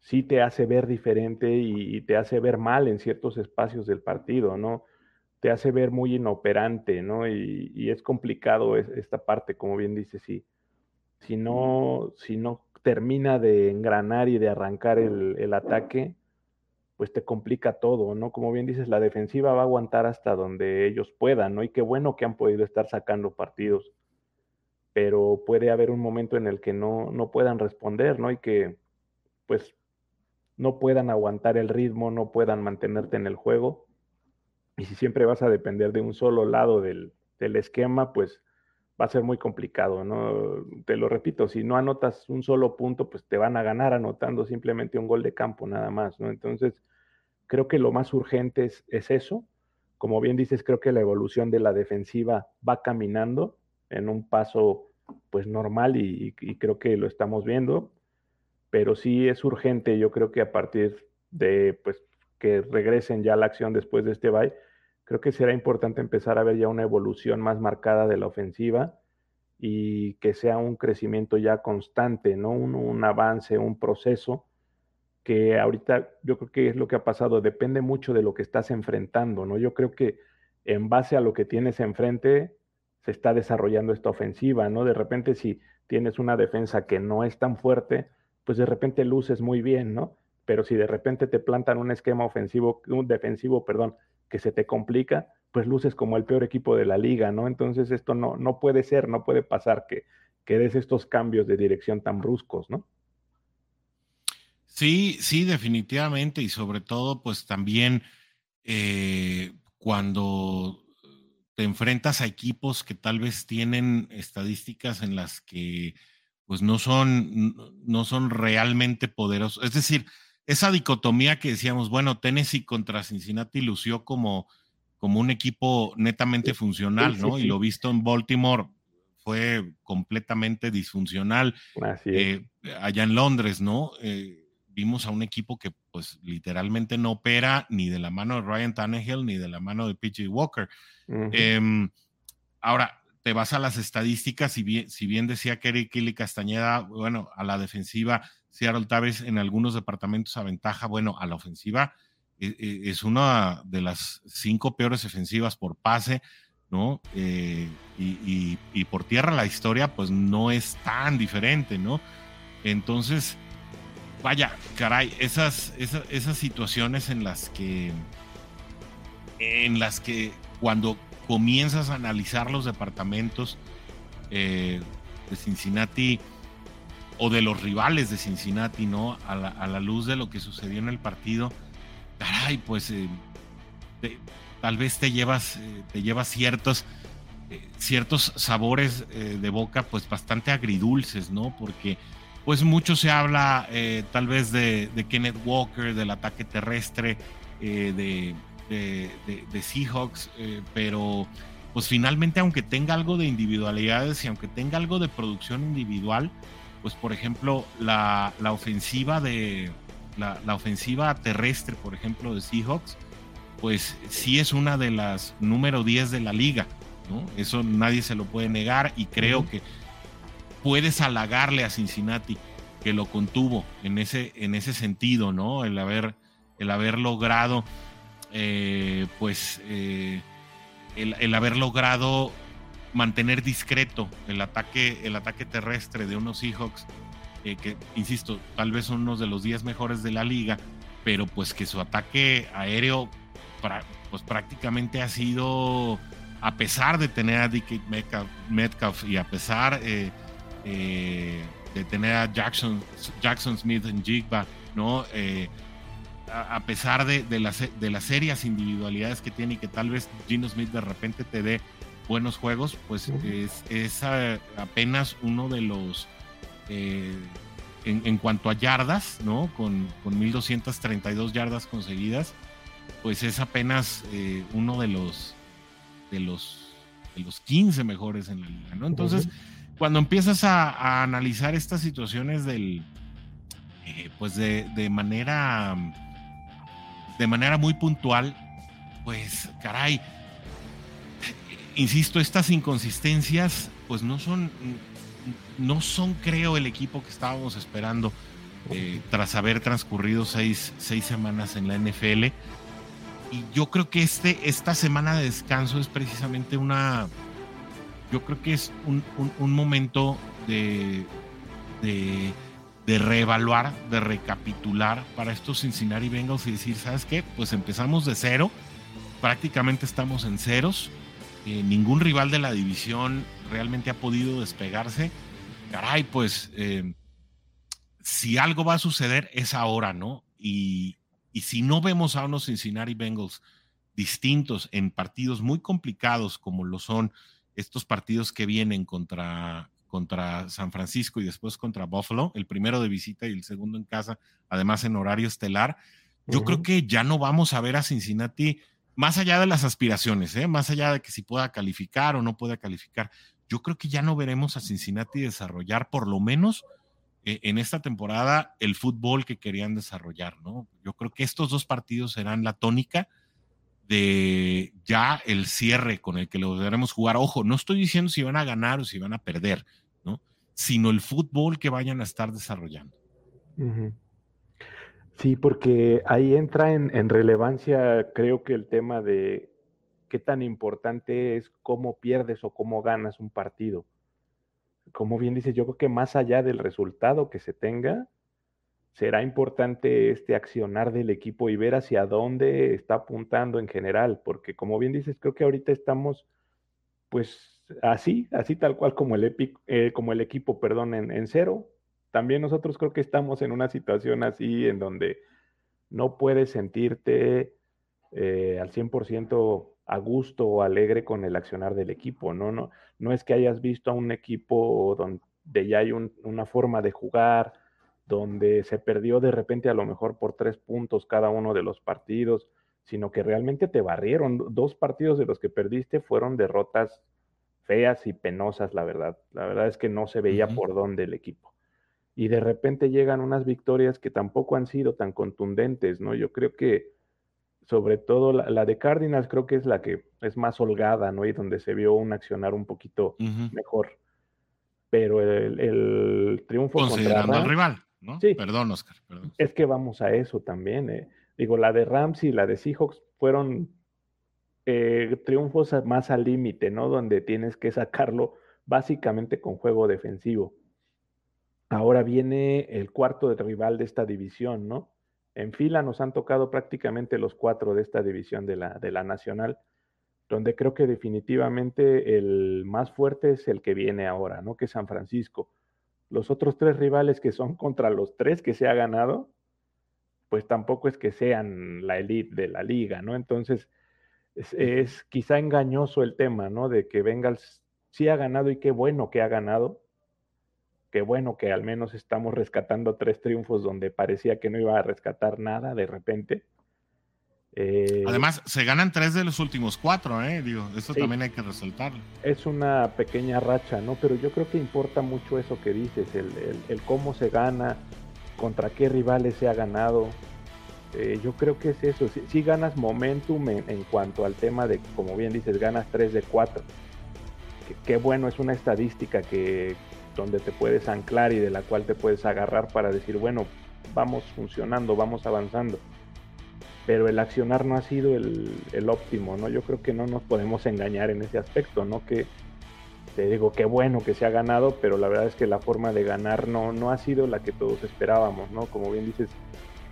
sí te hace ver diferente y, te hace ver mal en ciertos espacios del partido, ¿no? Te hace ver muy inoperante, ¿no? Y, es complicado esta parte, como bien dices, si, si, no, si no termina de engranar y de arrancar el, ataque, pues te complica todo, ¿no? Como bien dices, la defensiva va a aguantar hasta donde ellos puedan, ¿no? Y qué bueno que han podido estar sacando partidos, pero puede haber un momento en el que no, no puedan responder, ¿no? Y que, pues, no puedan aguantar el ritmo, no puedan mantenerte en el juego. Y si siempre vas a depender de un solo lado del, esquema, pues va a ser muy complicado, ¿no? Te lo repito, si no anotas un solo punto, pues te van a ganar anotando simplemente un gol de campo nada más, ¿no? Entonces, creo que lo más urgente es, eso. Como bien dices, creo que la evolución de la defensiva va caminando en un paso pues normal y, creo que lo estamos viendo, pero sí es urgente, yo creo que a partir de pues que regresen ya a la acción después de este bye, creo que será importante empezar a ver ya una evolución más marcada de la ofensiva y que sea un crecimiento ya constante, ¿no? Un, avance, un proceso que ahorita yo creo que es lo que ha pasado, depende mucho de lo que estás enfrentando, ¿no? Yo creo que en base a lo que tienes enfrente se está desarrollando esta ofensiva, ¿no? De repente si tienes una defensa que no es tan fuerte, pues de repente luces muy bien, ¿no? Pero si de repente te plantan un esquema ofensivo, un defensivo, perdón, que se te complica, pues luces como el peor equipo de la liga, ¿no? Entonces esto no, no puede ser, no puede pasar que, que des estos cambios de dirección tan bruscos, ¿no? Sí, sí, definitivamente, y sobre todo, pues también eh, cuando te enfrentas a equipos que tal vez tienen estadísticas en las que pues no son, no son realmente poderosos. Es decir, esa dicotomía que decíamos, bueno, Tennessee contra Cincinnati lució como, como un equipo netamente funcional, ¿no? Y lo visto en Baltimore fue completamente disfuncional. Eh, allá en Londres, ¿no? Eh, vimos a un equipo que pues literalmente no opera ni de la mano de Ryan Tannehill ni de la mano de PJ Walker. Em, ahora, te vas a las estadísticas, si bien, si bien decía Kerry Kelly Castañeda, bueno, a la defensiva Seattle Tavis en algunos departamentos aventaja, bueno, a la ofensiva eh, eh, es una de las cinco peores ofensivas por pase, ¿no? Eh, y, por tierra la historia pues no es tan diferente, ¿no? Entonces, vaya, caray, esas, esas, esas situaciones en las que, en las que cuando comienzas a analizar los departamentos de Cincinnati, o de los rivales de Cincinnati, ¿no? A la, luz de lo que sucedió en el partido, caray, pues eh, tal vez te llevas, eh, te llevas ciertos, eh, ciertos sabores de boca, pues bastante agridulces, ¿no? Porque pues mucho se habla tal vez de, Kenneth Walker, del ataque terrestre de, de, Seahawks, pero pues finalmente aunque tenga algo de individualidades y aunque tenga algo de producción individual, pues por ejemplo, la, ofensiva de la, ofensiva terrestre, por ejemplo, de Seahawks, pues sí es una de las número 10 de la liga, ¿no? Eso nadie se lo puede negar y creo que puedes halagarle a Cincinnati que lo contuvo en ese, en ese sentido, ¿no? El haber, el haber logrado, eh, pues, eh, el, haber logrado mantener discreto el ataque, el ataque terrestre de unos Seahawks, eh, que, insisto, tal vez son unos de los 10 mejores de la liga, pero pues que su ataque aéreo pues prácticamente ha sido, a pesar de tener a DK Metcalf, y a pesar de tener a Jackson, Jackson Smith en Jigba, ¿no? A, pesar de, de, las, de las serias individualidades que tiene y que tal vez Gino Smith de repente te dé buenos juegos, pues es, apenas uno de los, eh, en, cuanto a yardas, ¿no? Con, con 1232 yardas conseguidas, pues es apenas eh, uno de los, de los, de los 15 mejores en la liga, ¿no? Entonces, cuando empiezas a, analizar estas situaciones del, eh, pues de, de manera, de manera muy puntual, pues, caray, insisto, estas inconsistencias, pues no son, no son, creo, el equipo que estábamos esperando eh, tras haber transcurrido seis, semanas en la NFL. Y yo creo que este, esta semana de descanso es precisamente una, yo creo que es un, momento de, de, de, reevaluar, de recapitular para estos Cincinnati Bengals y decir, ¿sabes qué? Pues empezamos de cero, prácticamente estamos en ceros eh, ningún rival de la división realmente ha podido despegarse. Caray, pues eh, si algo va a suceder es ahora, ¿no? Y, si no vemos a unos Cincinnati Bengals distintos en partidos muy complicados como lo son estos partidos que vienen contra, contra San Francisco y después contra Buffalo, el primero de visita y el segundo en casa, además en horario estelar, yo creo que ya no vamos a ver a Cincinnati más allá de las aspiraciones, ¿eh? más allá de que si pueda calificar o no pueda calificar. Yo creo que ya no veremos a Cincinnati desarrollar por lo menos eh, en esta temporada el fútbol que querían desarrollar, ¿no? Yo creo que estos dos partidos serán la tónica de ya el cierre con el que lo deberemos jugar. Ojo, no estoy diciendo si van a ganar o si van a perder, ¿no? Sino el fútbol que vayan a estar desarrollando. Sí, porque ahí entra en, en, relevancia, creo que el tema de qué tan importante es cómo pierdes o cómo ganas un partido. Como bien dices, yo creo que más allá del resultado que se tenga, será importante este accionar del equipo y ver hacia dónde está apuntando en general, porque como bien dices, creo que ahorita estamos pues así, así tal cual como el, eh, como el equipo, perdón, en, cero. También nosotros creo que estamos en una situación así en donde no puedes sentirte eh, al 100% a gusto o alegre con el accionar del equipo, ¿no? No, no es que hayas visto a un equipo donde ya hay una forma de jugar, donde se perdió de repente a lo mejor por tres puntos cada uno de los partidos, sino que realmente te barrieron. Dos partidos de los que perdiste fueron derrotas feas y penosas, la verdad. La verdad es que no se veía por dónde el equipo. Y de repente llegan unas victorias que tampoco han sido tan contundentes, ¿no? Yo creo que sobre todo la, de Cardinals creo que es la que es más holgada, ¿no? Y donde se vio un accionar un poquito mejor. Pero el, triunfo contra al rival. Sí. Perdón, Oscar. Es que vamos a eso también. Eh. Digo, la de Rams y la de Seahawks fueron eh, triunfos más al límite, ¿no? Donde tienes que sacarlo básicamente con juego defensivo. Ahora viene el cuarto de rival de esta división, ¿no? En fila nos han tocado prácticamente los cuatro de esta división de la, de la nacional, donde creo que definitivamente el más fuerte es el que viene ahora, ¿no? Que es San Francisco los otros tres rivales que son contra los tres que se ha ganado, pues tampoco es que sean la elite de la liga, ¿no? Entonces, es, quizá engañoso el tema, ¿no? De que Bengals sí ha ganado y qué bueno que ha ganado. Qué bueno que al menos estamos rescatando tres triunfos donde parecía que no iba a rescatar nada de repente. Eh, Además, se ganan tres de los últimos cuatro, ¿eh? Digo, eso también hay que resaltarlo. Es una pequeña racha, ¿no? Pero yo creo que importa mucho eso que dices, el, cómo se gana, contra qué rivales se ha ganado. Eh, yo creo que es eso. Si, ganas momentum en, cuanto al tema de, como bien dices, ganas tres de cuatro. Qué bueno, es una estadística que donde te puedes anclar y de la cual te puedes agarrar para decir, bueno, vamos funcionando, vamos avanzando pero el accionar no ha sido el, óptimo, ¿no? Yo creo que no nos podemos engañar en ese aspecto, ¿no? Que te digo, qué bueno que se ha ganado, pero la verdad es que la forma de ganar no, no ha sido la que todos esperábamos, ¿no? Como bien dices,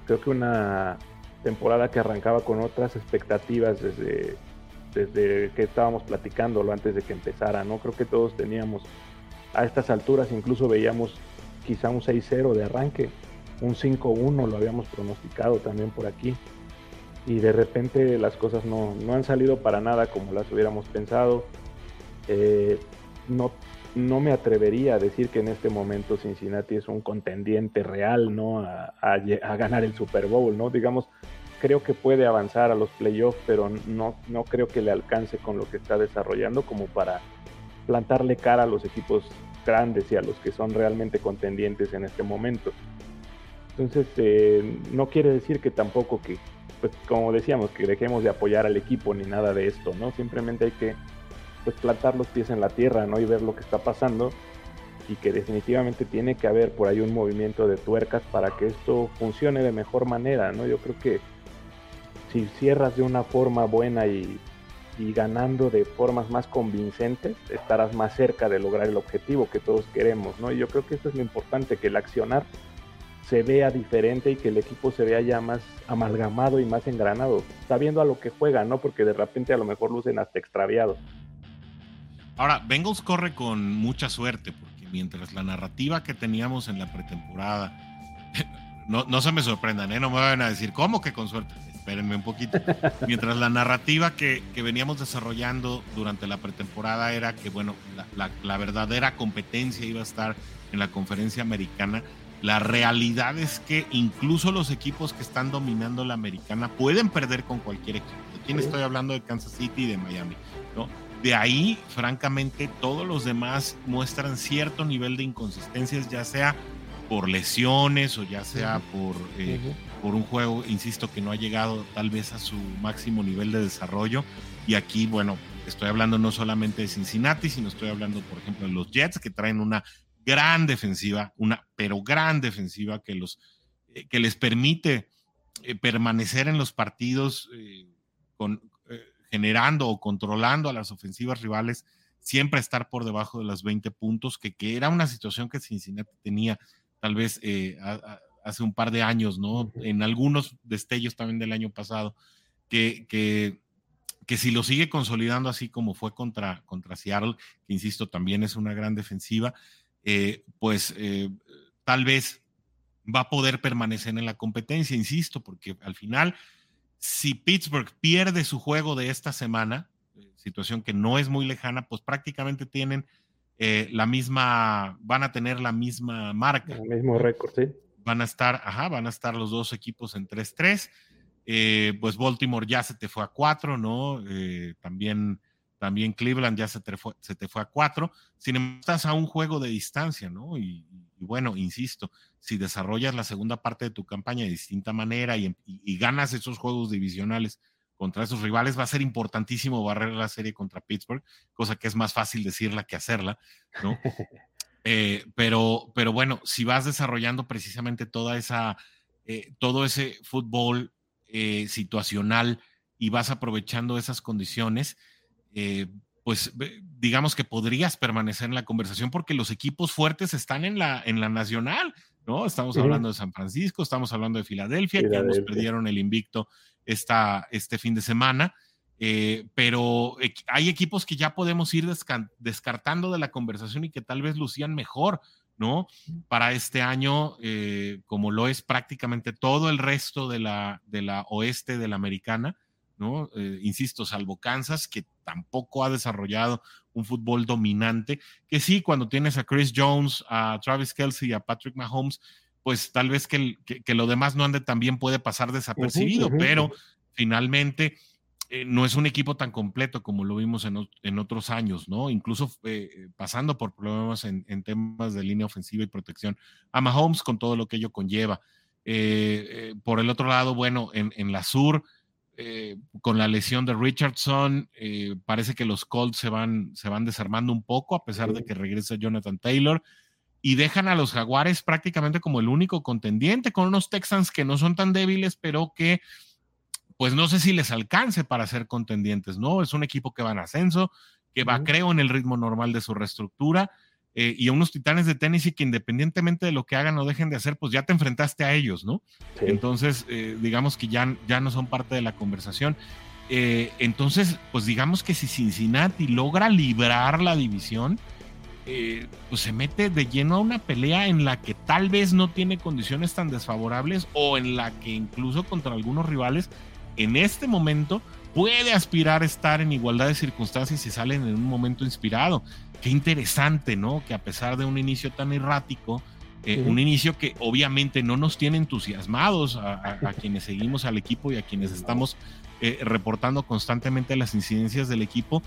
creo que una temporada que arrancaba con otras expectativas desde, desde que estábamos platicándolo antes de que empezara, ¿no? Creo que todos teníamos a estas alturas, incluso veíamos quizá un 6-0 de arranque, un 5-1 lo habíamos pronosticado también por aquí y de repente las cosas no, han salido para nada como las hubiéramos pensado. Eh, no, no me atrevería a decir que en este momento Cincinnati es un contendiente real ¿no? A, a, ganar el Super Bowl, ¿no? Digamos, creo que puede avanzar a los playoffs, pero no, no creo que le alcance con lo que está desarrollando como para plantarle cara a los equipos grandes y a los que son realmente contendientes en este momento. Entonces, eh, no quiere decir que tampoco que, pues como decíamos, que dejemos de apoyar al equipo ni nada de esto, ¿no? Simplemente hay que pues plantar los pies en la tierra, ¿no? Y ver lo que está pasando y que definitivamente tiene que haber por ahí un movimiento de tuercas para que esto funcione de mejor manera, ¿no? Yo creo que si cierras de una forma buena y, y ganando de formas más convincentes, estarás más cerca de lograr el objetivo que todos queremos, ¿no? Y yo creo que eso es lo importante, que el accionar se vea diferente y que el equipo se vea ya más amalgamado y más engranado, sabiendo a lo que juega, ¿no? Porque de repente a lo mejor lucen hasta extraviados. Ahora, Bengals corre con mucha suerte, porque mientras la narrativa que teníamos en la pretemporada, no, no se me sorprendan, ¿eh? No me van a decir, ¿cómo que con suerte? espérenme un poquito. Mientras la narrativa que, veníamos desarrollando durante la pretemporada era que, bueno, la, verdadera competencia iba a estar en la conferencia americana, la realidad es que incluso los equipos que están dominando la americana pueden perder con cualquier equipo. ¿De quién estoy hablando? De Kansas City y de Miami, ¿no? De ahí, francamente, todos los demás muestran cierto nivel de inconsistencias, ya sea por lesiones o ya sea por, eh, por un juego, insisto, que no ha llegado tal vez a su máximo nivel de desarrollo. Y aquí, bueno, estoy hablando no solamente de Cincinnati, sino estoy hablando, por ejemplo, de los Jets, que traen una gran defensiva, una pero gran defensiva que, los, eh, que les permite eh, permanecer en los partidos con, generando o controlando a las ofensivas rivales, siempre estar por debajo de los 20 puntos, que, que era una situación que Cincinnati tenía tal vez eh, hace un par de años, ¿no? En algunos destellos también del año pasado, que, que, que, si lo sigue consolidando así como fue contra, contra Seattle, que insisto, también es una gran defensiva, eh, pues eh, tal vez va a poder permanecer en la competencia, insisto, porque al final, si Pittsburgh pierde su juego de esta semana, situación que no es muy lejana, pues prácticamente tienen eh, la misma, van a tener la misma marca. El mismo récord, sí. Van a estar, ajá, van a estar los dos equipos en 3-3. Eh, pues Baltimore ya se te fue a 4, ¿no? Eh, también, también Cleveland ya se te, fue, se te fue a 4. Sin embargo, estás a un juego de distancia, ¿no? Y, bueno, insisto, si desarrollas la segunda parte de tu campaña de distinta manera y, y ganas esos juegos divisionales contra esos rivales. Va a ser importantísimo barrer la serie contra Pittsburgh, cosa que es más fácil decirla que hacerla, ¿no? Eh, pero, pero bueno, si vas desarrollando precisamente toda esa, eh, todo ese fútbol eh, situacional y vas aprovechando esas condiciones, pues digamos que podrías permanecer en la conversación porque los equipos fuertes están en la, en la nacional, ¿no? Estamos hablando de San Francisco, estamos hablando de Filadelfia, que ambos perdieron el invicto esta, este fin de semana. Eh, pero hay equipos que ya podemos ir descartando de la conversación y que tal vez lucían mejor, ¿no? Para este año, eh, como lo es prácticamente todo el resto de la, de la oeste de la americana, ¿no? Eh, insisto, salvo Kansas, que tampoco ha desarrollado un fútbol dominante, que sí, cuando tienes a Chris Jones, a Travis Kelsey, a Patrick Mahomes, pues tal vez que, lo demás no ande tan bien puede pasar desapercibido, pero finalmente eh, no es un equipo tan completo como lo vimos en, otros años, ¿no? Incluso eh, pasando por problemas en, temas de línea ofensiva y protección a Mahomes con todo lo que ello conlleva. Eh, por el otro lado, bueno, en, la sur, con la lesión de Richardson, parece que los Colts se van, se van desarmando un poco, a pesar de que regresa Jonathan Taylor y dejan a los Jaguares prácticamente como el único contendiente, con unos Texans que no son tan débiles, pero que pues no sé si les alcance para ser contendientes, ¿no? Es un equipo que va en ascenso, que va, creo, en el ritmo normal de su reestructura, eh, y a unos titanes de Tennessee que independientemente de lo que hagan o dejen de hacer, pues ya te enfrentaste a ellos, ¿no? Entonces, eh, digamos que ya, ya no son parte de la conversación. Eh, entonces, pues digamos que si Cincinnati logra librar la división, eh, pues se mete de lleno a una pelea en la que tal vez no tiene condiciones tan desfavorables o en la que incluso contra algunos rivales en este momento puede aspirar a estar en igualdad de circunstancias y salen en un momento inspirado. Qué interesante, ¿no? Que a pesar de un inicio tan errático, eh, un inicio que obviamente no nos tiene entusiasmados a, quienes seguimos al equipo y a quienes estamos eh, reportando constantemente las incidencias del equipo,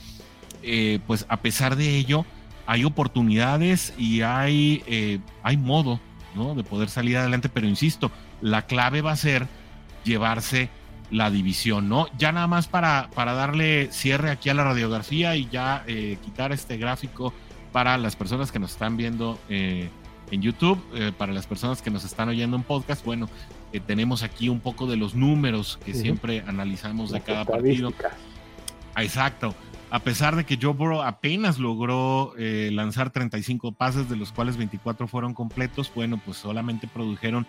pues a pesar de ello, hay oportunidades y hay, eh, hay modo ¿no? de poder salir adelante, pero insisto, la clave va a ser llevarse la división, ¿no? Ya nada más para, para darle cierre aquí a la radiografía y ya eh, quitar este gráfico para las personas que nos están viendo eh, en YouTube, para las personas que nos están oyendo en podcast, bueno, tenemos aquí un poco de los números que siempre analizamos de cada partido. Exacto a pesar de que Joe Burrow apenas logró eh, lanzar 35 pases, de los cuales 24 fueron completos, bueno, pues solamente produjeron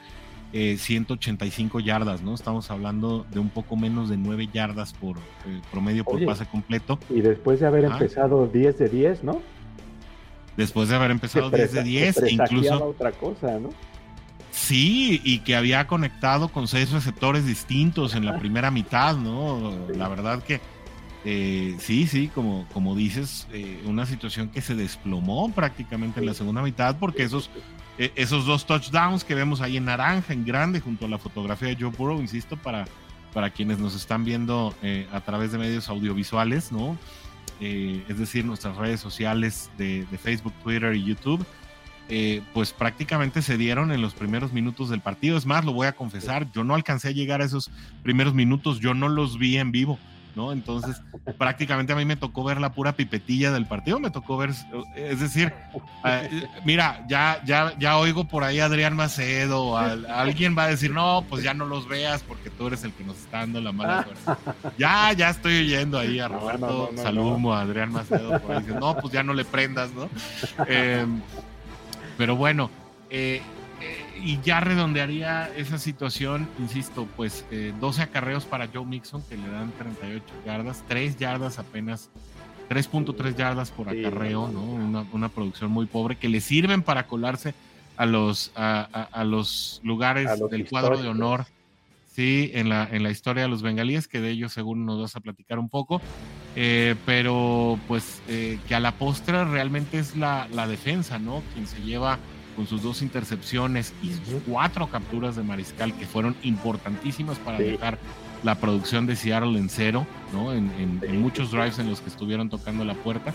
185 eh, yardas, ¿no? Estamos hablando de un poco menos de 9 yardas por eh, promedio por pase completo. Y después de haber empezado 10 de 10, ¿no? Después de haber empezado 10 de 10, incluso... otra cosa, ¿no? Sí, y que había conectado con seis receptores distintos en la primera mitad, ¿no? La verdad que eh, sí, sí, como, como dices, eh, una situación que se desplomó prácticamente en la segunda mitad porque esos, eh, esos dos touchdowns que vemos ahí en naranja, en grande, junto a la fotografía de Joe Burrow, insisto, para, para quienes nos están viendo a través de medios audiovisuales, ¿no? es decir, nuestras redes sociales de, de Facebook, Twitter y YouTube. pues prácticamente se dieron en los primeros minutos del partido. Es más, lo voy a confesar, yo no alcancé a llegar a esos primeros minutos, yo no los vi en vivo. ¿No? Entonces, prácticamente a mí me tocó ver la pura pipetilla del partido, me tocó ver, es decir, eh, mira, ya, ya, ya oigo por ahí a Adrián Macedo, alguien va a decir, no, pues ya no los veas porque tú eres el que nos está dando la mala suerte. Ya, ya estoy oyendo ahí a Roberto Salumo, a Adrián Macedo, por ahí, no, pues ya no le prendas, ¿no? Em, pero bueno, eh, y ya redondearía esa situación, insisto, pues 12 eh, acarreos para Joe Mixon que le dan 38 yardas, 3 yardas apenas, 3.3 yardas por acarreo, ¿no? Una, producción muy pobre que le sirven para colarse a los, a, los lugares del cuadro de honor, sí, en la, en la historia de los bengalíes, que de ellos seguro nos vas a platicar un poco, eh, pero pues eh, que a la postre realmente es la, la defensa, ¿no? Quien se lleva con sus dos intercepciones y sus cuatro capturas de mariscal que fueron importantísimas para dejar la producción de Seattle en cero, ¿no? En, muchos drives en los que estuvieron tocando la puerta.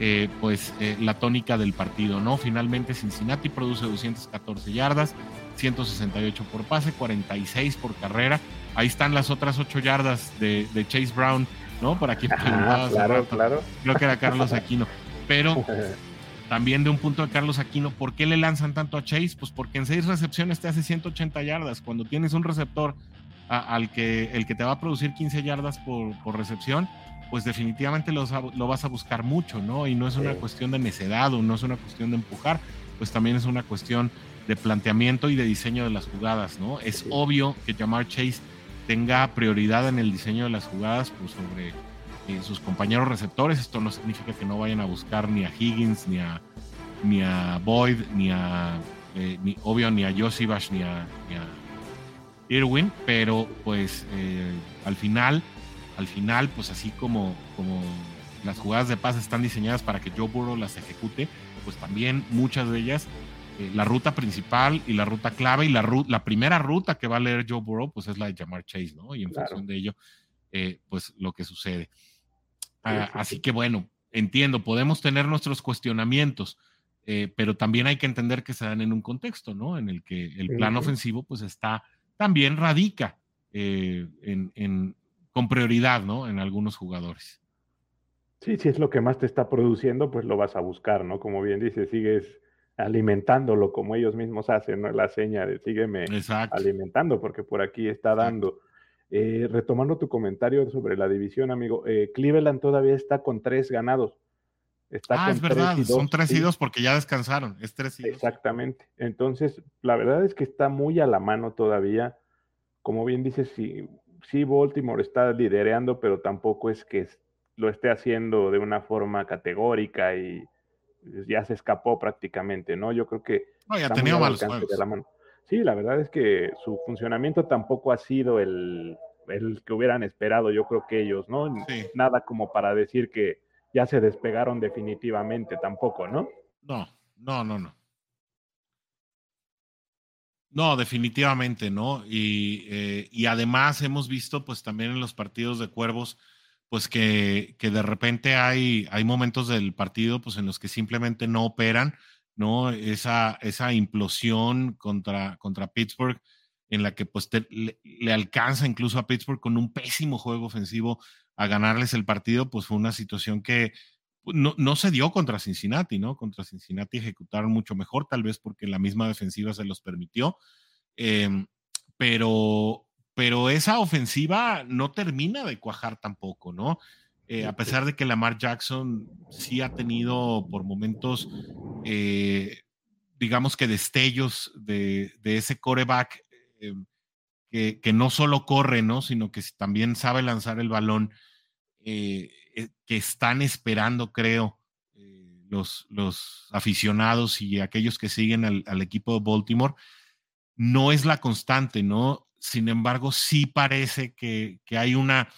Eh, pues eh, la tónica del partido, ¿no? Finalmente Cincinnati produce 214 yardas, 168 por pase, 46 por carrera. Ahí están las otras 8 yardas de, Chase Brown, ¿no? Por aquí claro, claro. Creo que era Carlos Aquino. Pero También de un punto de Carlos Aquino, ¿por qué le lanzan tanto a Chase? Pues porque en seis recepciones te hace 180 yardas. Cuando tienes un receptor al que el que te va a producir 15 yardas por, recepción, pues definitivamente lo, lo, vas a buscar mucho, ¿no? Y no es una cuestión de necedad o no es una cuestión de empujar, pues también es una cuestión de planteamiento y de diseño de las jugadas, ¿no? Es obvio que Jamar Chase tenga prioridad en el diseño de las jugadas pues, sobre sus compañeros receptores. Esto no significa que no vayan a buscar ni a Higgins, ni a, ni a Boyd, ni a, eh, ni, obvio, ni a Josivash, ni a, ni a Irwin, pero pues eh, al final, al final, pues así como, como las jugadas de paz están diseñadas para que Joe Burrow las ejecute, pues también muchas de ellas, eh, la ruta principal y la ruta clave y la, la primera ruta que va a leer Joe Burrow, pues es la de Jamar Chase, ¿no? Y en función de ello, pues lo que sucede. Ah, así que bueno, entiendo, podemos tener nuestros cuestionamientos, eh, pero también hay que entender que se dan en un contexto, ¿no? En el que el plan ofensivo pues está, también radica eh, en, con prioridad, ¿no? En algunos jugadores. Sí, si es lo que más te está produciendo, pues lo vas a buscar, ¿no? Como bien dices, sigues alimentándolo como ellos mismos hacen, ¿no? La seña de sígueme alimentando, porque por aquí está dando. Eh, retomando tu comentario sobre la división, amigo, eh, Cleveland todavía está con tres ganados. Está ah, es verdad, son tres y dos porque ya descansaron, es tres y Exactamente. Entonces, la verdad es que está muy a la mano todavía. Como bien dices, sí, sí Baltimore está lidereando, pero tampoco es que lo esté haciendo de una forma categórica y ya se escapó prácticamente, ¿no? Yo creo que... No, ya tenía malos De la mano. Sí, la verdad es que su funcionamiento tampoco ha sido el, que hubieran esperado, yo creo que ellos, ¿no? Nada como para decir que ya se despegaron definitivamente tampoco, ¿no? No, no, no, no. No, definitivamente, ¿no? Y, eh, y, además hemos visto, pues también en los partidos de Cuervos, pues que, que de repente hay, hay momentos del partido, pues en los que simplemente no operan ¿no? Esa, esa implosión contra, contra Pittsburgh en la que pues le, alcanza incluso a Pittsburgh con un pésimo juego ofensivo a ganarles el partido, pues fue una situación que pues, no, no, se dio contra Cincinnati, ¿no? Contra Cincinnati ejecutaron mucho mejor, tal vez porque la misma defensiva se los permitió, em, pero, pero esa ofensiva no termina de cuajar tampoco, ¿no? Eh, a pesar de que Lamar Jackson sí ha tenido por momentos, eh, digamos que destellos de, ese coreback eh, que, no solo corre, ¿no? sino que también sabe lanzar el balón, que están esperando, creo, los, los, aficionados y aquellos que siguen al, equipo de Baltimore. no es la constante, ¿no? Sin embargo, sí parece que, hay una,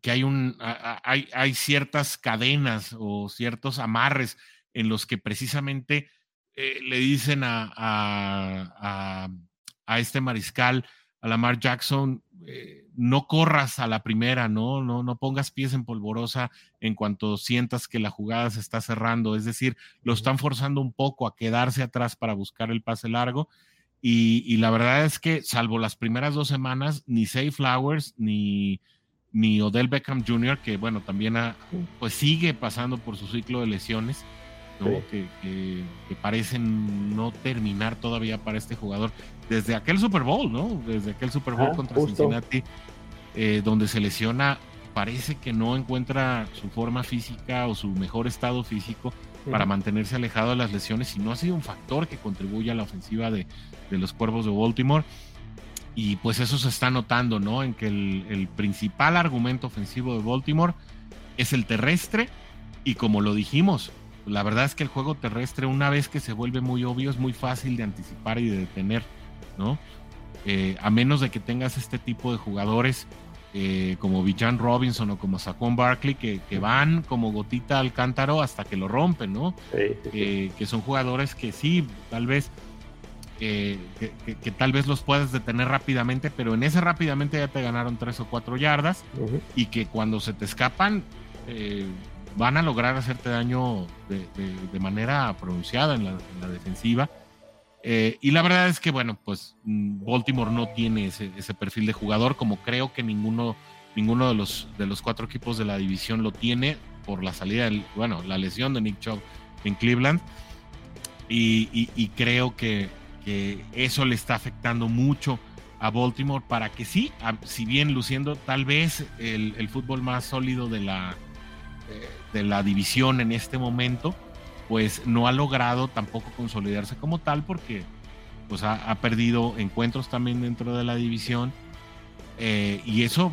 que hay, un, hay, hay, ciertas cadenas o ciertos amarres en los que precisamente eh, le dicen a, a, a, este mariscal, a Lamar Jackson, eh, no corras a la primera, ¿no? ¿no? No pongas pies en polvorosa en cuanto sientas que la jugada se está cerrando. Es decir, lo están forzando un poco a quedarse atrás para buscar el pase largo. Y, la verdad es que, salvo las primeras dos semanas, ni Say Flowers ni, ni Odell Beckham Jr., que bueno, también pues sigue pasando por su ciclo de lesiones, que, parecen no terminar todavía para este jugador desde aquel Super Bowl, ¿no? Desde aquel Super Bowl contra Cincinnati, eh, donde se lesiona, parece que no encuentra su forma física o su mejor estado físico para mantenerse alejado de las lesiones y no ha sido un factor que contribuya a la ofensiva de, los Cuervos de Baltimore. Y pues eso se está notando, ¿no? En que el, el principal argumento ofensivo de Baltimore es el terrestre y como lo dijimos, la verdad es que el juego terrestre, una vez que se vuelve muy obvio, es muy fácil de anticipar y de detener, ¿no? Eh, a menos de que tengas este tipo de jugadores eh, como Bijan Robinson o como Saquon Barkley que, van como gotita al cántaro hasta que lo rompen, ¿no? Eh, que son jugadores que sí, tal vez, que, tal vez los puedas detener rápidamente, pero en ese rápidamente ya te ganaron tres o cuatro yardas y que cuando se te escapan van a lograr hacerte daño de, manera pronunciada en la, defensiva. Eh, y la verdad es que, bueno, pues mm, Baltimore no tiene ese, perfil de jugador, como creo que ninguno, ninguno de, los, de los cuatro equipos de la división lo tiene por la salida, del, bueno, la lesión de Nick Chubb en Cleveland. Y, creo que, eso le está afectando mucho a Baltimore para que sí, si bien luciendo tal vez el fútbol más sólido de la, de la división en este momento, pues no ha logrado tampoco consolidarse como tal porque pues ha, perdido encuentros también dentro de la división eh, y eso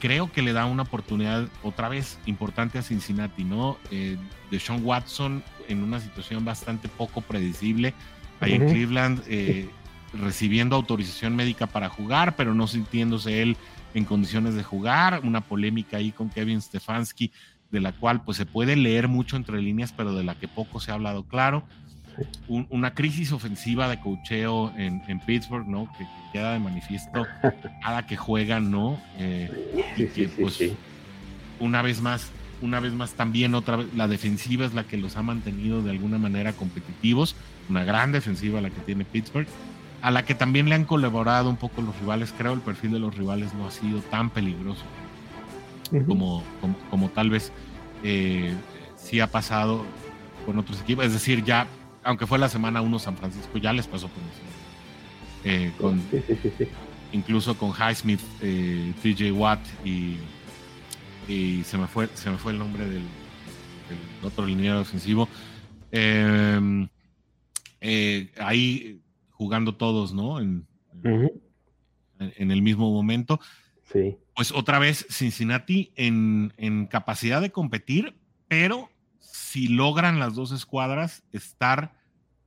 creo que le da una oportunidad otra vez importante a Cincinnati, ¿no? Eh, de Sean Watson en una situación bastante poco predecible ahí en Cleveland, eh, recibiendo autorización médica para jugar, pero no sintiéndose él en condiciones de jugar, una polémica ahí con Kevin Stefanski de la cual pues se puede leer mucho entre líneas, pero de la que poco se ha hablado claro. una crisis ofensiva de cocheo en, Pittsburgh, ¿no? Que, queda de manifiesto cada que juegan, ¿no? Eh, y que pues una vez más, una vez más también otra vez, la defensiva es la que los ha mantenido de alguna manera competitivos, una gran defensiva la que tiene Pittsburgh, a la que también le han colaborado un poco los rivales, creo el perfil de los rivales no ha sido tan peligroso como, como, tal vez eh, sí ha pasado con otros equipos. Es decir, ya, aunque fue la semana 1 San Francisco, ya les pasó con eso. Eh, incluso con Highsmith, eh, TJ Watt y, y, se me fue se me fue el nombre del, otro lineal ofensivo. Em, ahí jugando todos, ¿no? En, en, el mismo momento. Sí pues otra vez Cincinnati en, capacidad de competir, pero si logran las dos escuadras estar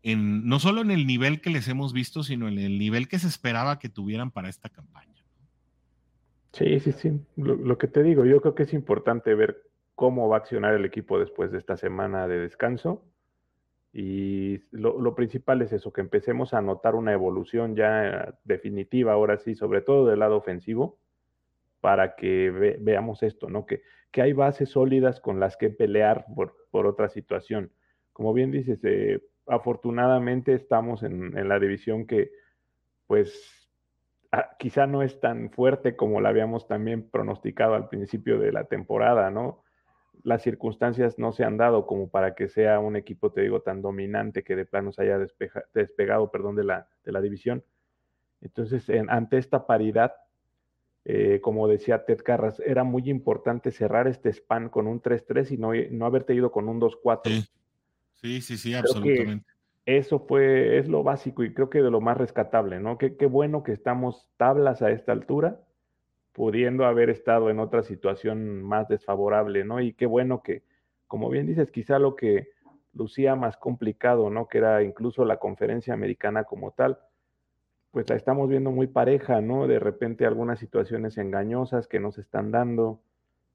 en no solo en el nivel que les hemos visto, sino en el nivel que se esperaba que tuvieran para esta campaña. Sí, sí, sí. Lo, que te digo, yo creo que es importante ver cómo va a accionar el equipo después de esta semana de descanso. Y lo, lo, principal es eso, que empecemos a notar una evolución ya definitiva, ahora sí, sobre todo del lado ofensivo para que veamos esto, ¿no? Que, que, hay bases sólidas con las que pelear por, por otra situación. Como bien dices, eh, afortunadamente estamos en, en, la división que, pues, ah, quizá no es tan fuerte como la habíamos también pronosticado al principio de la temporada, ¿no? Las circunstancias no se han dado como para que sea un equipo, te digo, tan dominante que de plano se haya despegado, perdón, de la, de la división. Entonces, ante esta paridad, eh, como decía Ted Carras, era muy importante cerrar este span con un 3-3 y no, no haberte ido con un 2-4. Sí. sí, sí, absolutamente. Eso fue, es lo básico y creo que de lo más rescatable, ¿no? Qué, qué bueno que estamos tablas a esta altura, pudiendo haber estado en otra situación más desfavorable, ¿no? Y qué bueno que, como bien dices, quizá lo que lucía más complicado, ¿no? Que era incluso la conferencia americana como tal, pues la estamos viendo muy pareja, ¿no? De repente algunas situaciones engañosas que nos están dando,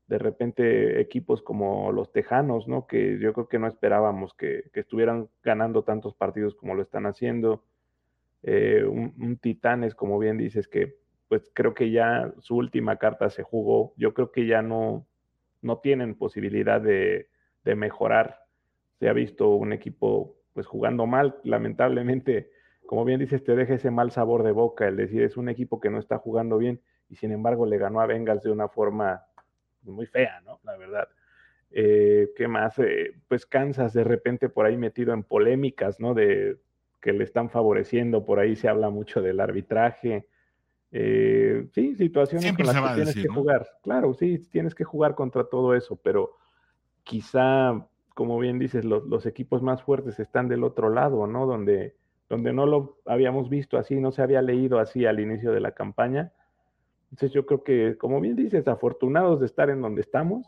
de repente equipos como los Tejanos, ¿no? Que yo creo que no esperábamos que, estuvieran ganando tantos partidos como lo están haciendo. Eh, un, Titanes, como bien dices, que pues creo que ya su última carta se jugó. Yo creo que ya no, no tienen posibilidad de, de mejorar. Se ha visto un equipo pues jugando mal, lamentablemente como bien dices, te deja ese mal sabor de boca, el decir es un equipo que no está jugando bien y sin embargo le ganó a Bengals de una forma muy fea, ¿no? La verdad. Eh, ¿Qué más? Eh, pues Kansas de repente por ahí metido en polémicas, ¿no? De que le están favoreciendo, por ahí se habla mucho del arbitraje. Eh, sí, situaciones con las que tienes que jugar. Claro, sí, tienes que jugar contra todo eso, pero quizá, como bien dices, los, los equipos más fuertes están del otro lado, ¿no? Donde donde no lo habíamos visto así, no se había leído así al inicio de la campaña. Entonces yo creo que, como bien dices, afortunados de estar en donde estamos,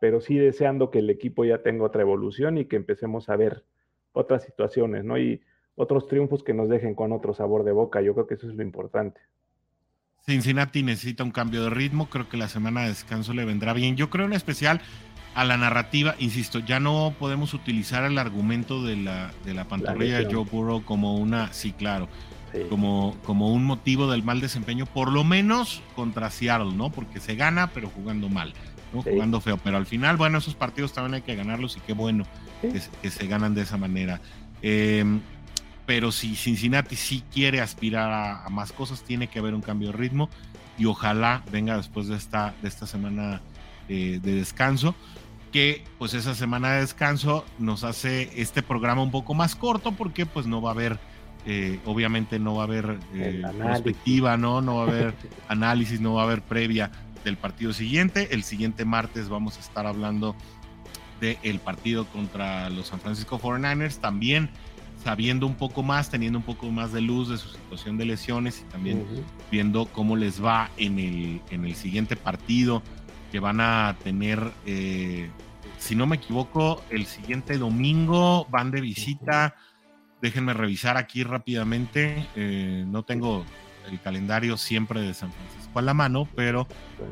pero sí deseando que el equipo ya tenga otra evolución y que empecemos a ver otras situaciones, ¿no? Y otros triunfos que nos dejen con otro sabor de boca. Yo creo que eso es lo importante. Cincinnati necesita un cambio de ritmo, creo que la semana de descanso le vendrá bien. Yo creo en especial a la narrativa, insisto, ya no podemos utilizar el argumento de la, de la pantorrilla de Joe Burrow como una, sí, claro, como, como un motivo del mal desempeño, por lo menos contra Seattle, ¿no? Porque se gana, pero jugando mal, ¿no? Jugando feo. Pero al final, bueno, esos partidos también hay que ganarlos y qué bueno que, se ganan de esa manera. Em, pero si Cincinnati sí quiere aspirar a, más cosas, tiene que haber un cambio de ritmo y ojalá venga después de esta, de esta semana eh, de descanso que pues esa semana de descanso nos hace este programa un poco más corto porque pues no va a haber, eh, obviamente no va a haber eh, perspectiva, ¿no? No va a haber análisis, no va a haber previa del partido siguiente. El siguiente martes vamos a estar hablando del partido contra los San Francisco 49ers, también sabiendo un poco más, teniendo un poco más de luz de su situación de lesiones y también viendo cómo les va en el, en el siguiente partido que van a tener eh, si no me equivoco, el siguiente domingo van de visita. Déjenme revisar aquí rápidamente. Eh, no tengo el calendario siempre de San Francisco a la mano, pero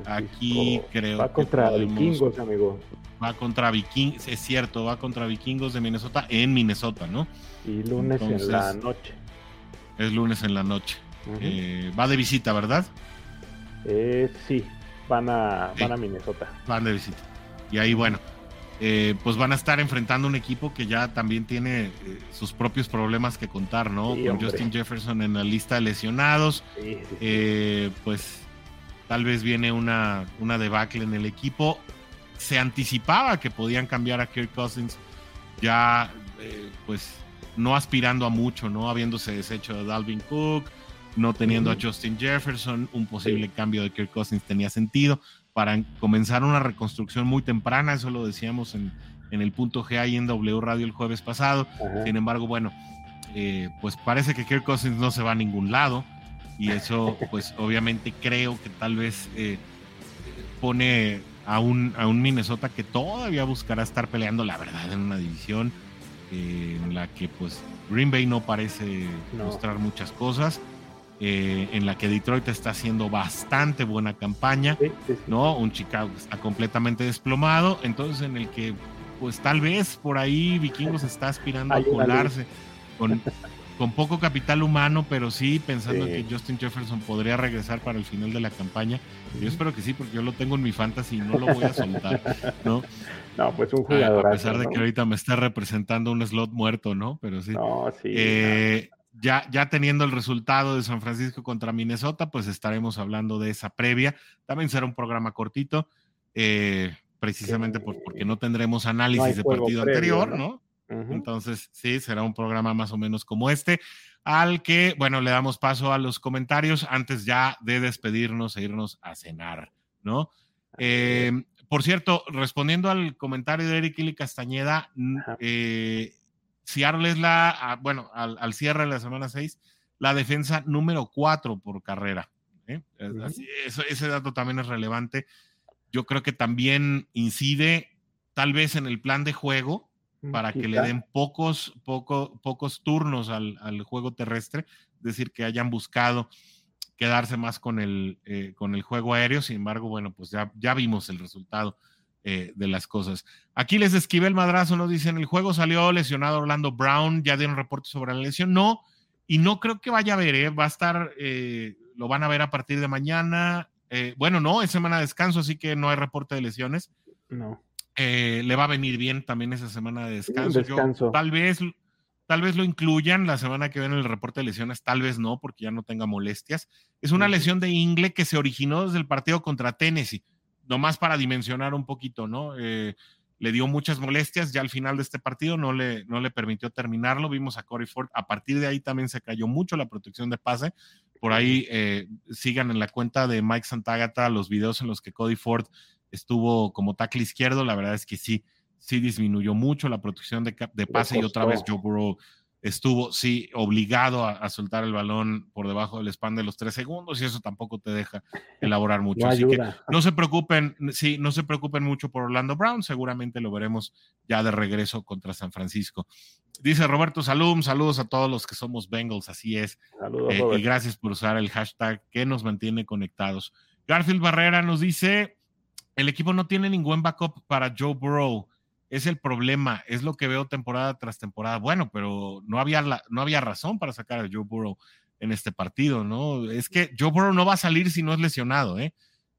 aquí creo va contra vikingos, amigo. Va contra vikingos, es cierto, va contra vikingos de Minnesota en Minnesota, ¿no? Y lunes en la noche. Es lunes en la noche. Eh, va de visita, ¿verdad? Eh, sí, van a, van a Minnesota. Van de visita. Y ahí, bueno, eh, pues van a estar enfrentando un equipo que ya también tiene eh, sus propios problemas que contar, ¿no? Con Justin Jefferson en la lista de lesionados, eh, pues tal vez viene una, una debacle en el equipo. Se anticipaba que podían cambiar a Kirk Cousins ya, pues no aspirando a mucho, ¿no? Habiéndose deshecho de Dalvin Cook, no teniendo a Justin Jefferson, un posible cambio de Kirk Cousins tenía sentido para comenzar una reconstrucción muy temprana, eso lo decíamos en, el punto G y en W Radio el jueves pasado. Sin embargo, bueno, eh, pues parece que Kirk Cousins no se va a ningún lado y eso pues obviamente creo que tal vez eh, pone a un, a un Minnesota que todavía buscará estar peleando la verdad en una división eh, en la que pues Green Bay no parece mostrar muchas cosas eh, en la que Detroit está haciendo bastante buena campaña, ¿no? Un Chicago está completamente desplomado, entonces en el que pues tal vez por ahí Vikingos está aspirando a colarse con, con, poco capital humano, pero sí pensando que Justin Jefferson podría regresar para el final de la campaña. Yo espero que sí, porque yo lo tengo en mi fantasy y no lo voy a soltar, ¿no? No, pues un jugador. A, pesar de que ahorita me está representando un slot muerto, ¿no? Pero sí. No, sí. Eh, ya, ya teniendo el resultado de San Francisco contra Minnesota, pues estaremos hablando de esa previa. También será un programa cortito, eh, precisamente porque no tendremos análisis de partido anterior, ¿no? Entonces, sí, será un programa más o menos como este, al que, bueno, le damos paso a los comentarios antes ya de despedirnos e irnos a cenar, ¿no? Eh, por cierto, respondiendo al comentario de Eric Ili Castañeda, eh, Seattle es la, bueno, al, cierre de la semana 6, la defensa número 4 por carrera. ¿eh? ese dato también es relevante. Yo creo que también incide tal vez en el plan de juego mm, para que le den pocos, poco, pocos turnos al, juego terrestre. decir que hayan buscado quedarse más con el, eh, con el juego aéreo. Sin embargo, bueno, pues ya, ya vimos el resultado eh, de las cosas. Aquí les esquivé el madrazo, nos dicen, el juego salió lesionado Orlando Brown, ya dieron reporte sobre la lesión. No, y no creo que vaya a ver, ¿eh? va a estar, lo van a ver a partir de mañana. bueno, no, es semana de descanso, así que no hay reporte de lesiones. No. le va a venir bien también esa semana de descanso. tal vez Tal vez lo incluyan la semana que viene en el reporte de lesiones, tal vez no, porque ya no tenga molestias. Es una lesión de ingle que se originó desde el partido contra Tennessee, nomás para dimensionar un poquito, ¿no? Eh, le dio muchas molestias, ya al final de este partido no le, no le permitió terminarlo. Vimos a Corey Ford, a partir de ahí también se cayó mucho la protección de pase. Por ahí eh, sigan en la cuenta de Mike Santagata los videos en los que Cody Ford estuvo como tackle izquierdo. La verdad es que sí, sí disminuyó mucho la protección de, de pase y otra vez Joe Burrow estuvo, sí, obligado a, soltar el balón por debajo del span de los tres segundos y eso tampoco te deja elaborar mucho. Así que no se preocupen, sí, no se preocupen mucho por Orlando Brown, seguramente lo veremos ya de regreso contra San Francisco. Dice Roberto Salum, saludos a todos los que somos Bengals, así es. Saludos, eh, y gracias por usar el hashtag que nos mantiene conectados. Garfield Barrera nos dice, el equipo no tiene ningún backup para Joe Burrow es el problema, es lo que veo temporada tras temporada. Bueno, pero no había, no había razón para sacar a Joe Burrow en este partido, ¿no? Es que Joe Burrow no va a salir si no es lesionado, ¿eh?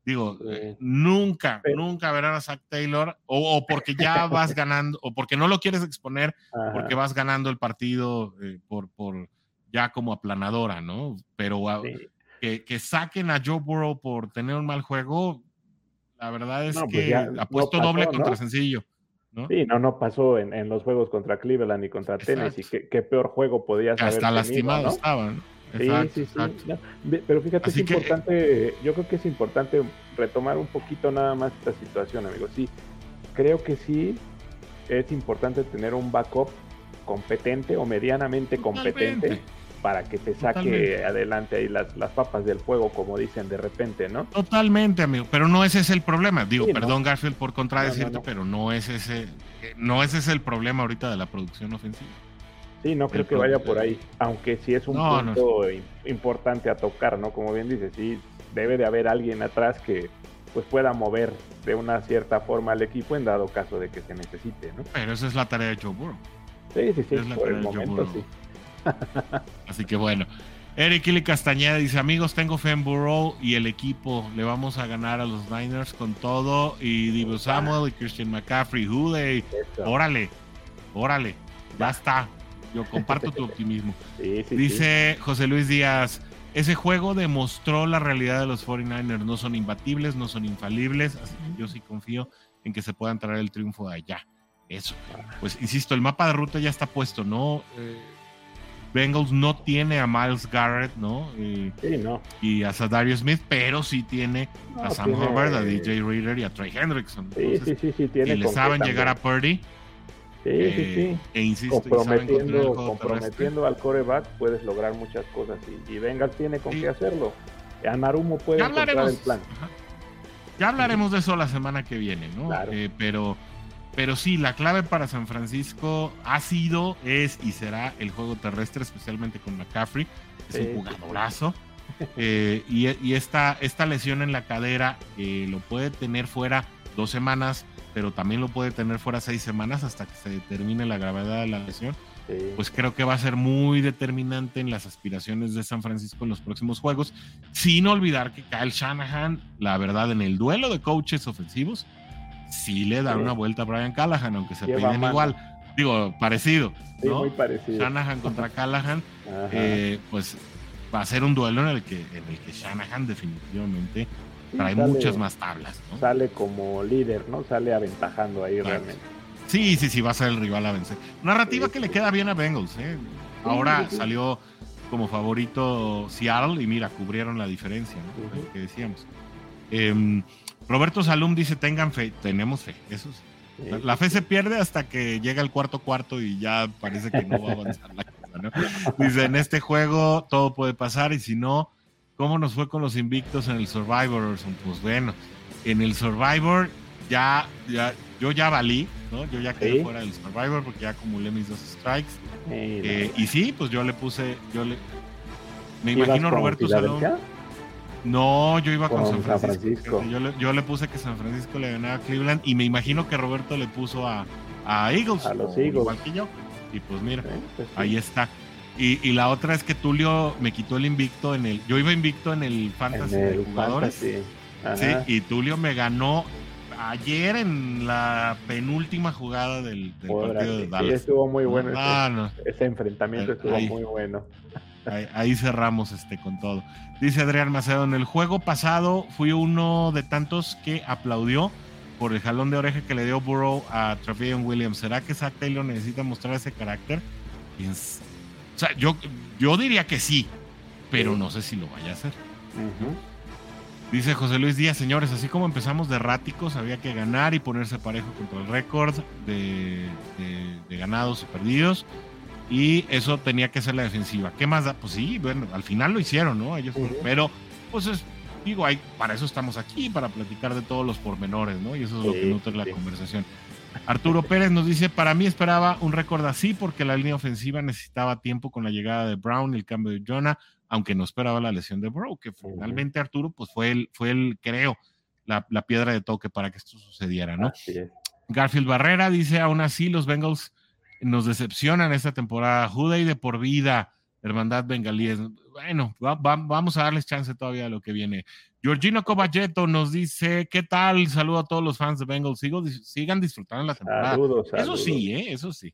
Digo, nunca, nunca verán a Zach Taylor, o, porque ya vas ganando, o porque no lo quieres exponer, porque vas ganando el partido eh, por, por ya como aplanadora, ¿no? Pero que, que, saquen a Joe Burrow por tener un mal juego, la verdad es pues que apuesto doble contra sencillo. Sí, no, no pasó en, los juegos contra Cleveland y contra Tennessee. ¿Qué, qué peor juego podías haber Hasta lastimados estaban. Sí, sí, sí. Pero fíjate, es importante, yo creo que es importante retomar un poquito nada más esta situación, amigo. Sí, creo que sí es importante tener un backup competente o medianamente competente para que te saque adelante ahí las, las papas del fuego, como dicen de repente, ¿no? Totalmente, amigo, pero no ese es el problema. Digo, perdón, Garfield, por contradecirte, pero no es ese, no ese es el problema ahorita de la producción ofensiva. Sí, no creo que vaya por ahí, aunque sí es un punto importante a tocar, ¿no? Como bien dices, sí, debe de haber alguien atrás que pues pueda mover de una cierta forma al equipo en dado caso de que se necesite, ¿no? Pero esa es la tarea de Joe Burrow. Sí, sí, sí, por el momento sí. Así que bueno. Eric Ili Castañeda dice: Amigos, tengo fe en Burrow y el equipo. Le vamos a ganar a los Niners con todo. Y Divo Samuel y Christian McCaffrey. Hude. Órale, órale. Ya está. Yo comparto tu optimismo. dice José Luis Díaz: Ese juego demostró la realidad de los 49ers. No son imbatibles, no son infalibles. Así que yo sí confío en que se puedan traer el triunfo de allá. Eso. Pues insisto, el mapa de ruta ya está puesto, ¿no? Eh, Bengals no tiene a Miles Garrett, ¿no? Eh, sí, no. Y a Sadario Smith, pero sí tiene a Sam Hubbard, a DJ Reader y a Trey Hendrickson. sí, sí, sí, sí, tiene. Y le saben llegar a Purdy. Sí, sí, sí. Eh, e insisto, comprometiendo, comprometiendo al coreback puedes lograr muchas cosas y, y Bengals tiene con qué hacerlo. A Narumo puede encontrar el plan. Ya hablaremos de eso la semana que viene, ¿no? Claro. Eh, pero pero sí, la clave para San Francisco ha sido, es y será el juego terrestre, especialmente con McCaffrey. Es un jugadorazo. Eh, y, esta, esta lesión en la cadera eh, lo puede tener fuera dos semanas, pero también lo puede tener fuera seis semanas hasta que se determine la gravedad de la lesión. Pues creo que va a ser muy determinante en las aspiraciones de San Francisco en los próximos juegos, sin olvidar que Kyle Shanahan, la verdad, en el duelo de coaches ofensivos, sí le dan una vuelta a Brian Callahan, aunque se peinen igual. Digo, parecido. ¿no? muy parecido. Shanahan contra Callahan, eh, pues va a ser un duelo en el que, en el que Shanahan definitivamente trae muchas más tablas. ¿no? Sale como líder, ¿no? Sale aventajando ahí realmente. Sí, sí, sí, va a ser el rival a vencer. Narrativa que le queda bien a Bengals. ¿eh? Ahora salió como favorito Seattle y mira, cubrieron la diferencia, ¿no? que decíamos. Eh, Roberto Salum dice, tengan fe, tenemos fe, eso sí. La, fe se pierde hasta que llega el cuarto cuarto y ya parece que no va a avanzar la cosa, ¿no? Dice, en este juego todo puede pasar y si no, ¿cómo nos fue con los invictos en el Survivor? Pues bueno, en el Survivor ya, ya yo ya valí, ¿no? Yo ya quedé fuera del Survivor porque ya acumulé mis dos strikes. Eh, y sí, pues yo le puse, yo le, Me imagino Roberto Salón. No, yo iba con, San Francisco. Yo, le, puse que San Francisco le ganaba a Cleveland y me imagino que Roberto le puso a, Eagles. A los Eagles. Igual que yo. Y pues mira, pues ahí está. Y, la otra es que Tulio me quitó el invicto en el. Yo iba invicto en el Fantasy de jugadores. Sí, y Tulio me ganó ayer en la penúltima jugada del, partido de Dallas. Sí, estuvo muy bueno. ese, enfrentamiento estuvo muy bueno. Ahí, cerramos este con todo. Dice Adrián Macedo, en el juego pasado fui uno de tantos que aplaudió por el jalón de oreja que le dio Burrow a Travion Williams. ¿Será que Zach Taylor necesita mostrar ese carácter? O sea, yo, yo diría que sí, pero no sé si lo vaya a hacer. Dice José Luis Díaz, señores, así como empezamos de ráticos, había que ganar y ponerse parejo contra el récord de, ganados y perdidos. Y eso tenía que ser la defensiva. ¿Qué más da? Pues sí, bueno, al final lo hicieron, ¿no? Ellos, pero, pues es, digo, hay, para eso estamos aquí, para platicar de todos los pormenores, ¿no? Y eso es lo que nutre la conversación. Arturo Pérez nos dice, para mí esperaba un récord así porque la línea ofensiva necesitaba tiempo con la llegada de Brown y el cambio de Jonah, aunque no esperaba la lesión de Brown, que finalmente Arturo pues fue el, fue el creo, la, piedra de toque para que esto sucediera, ¿no? Garfield Barrera dice, aún así los Bengals nos decepcionan esta temporada, Juday de por vida, Hermandad Bengalíes. Bueno, vamos a darles chance todavía a lo que viene. Georgino Coballeto nos dice, ¿qué tal? Saludo a todos los fans de Bengals. sigan disfrutando la temporada. Eso sí, ¿eh? eso sí.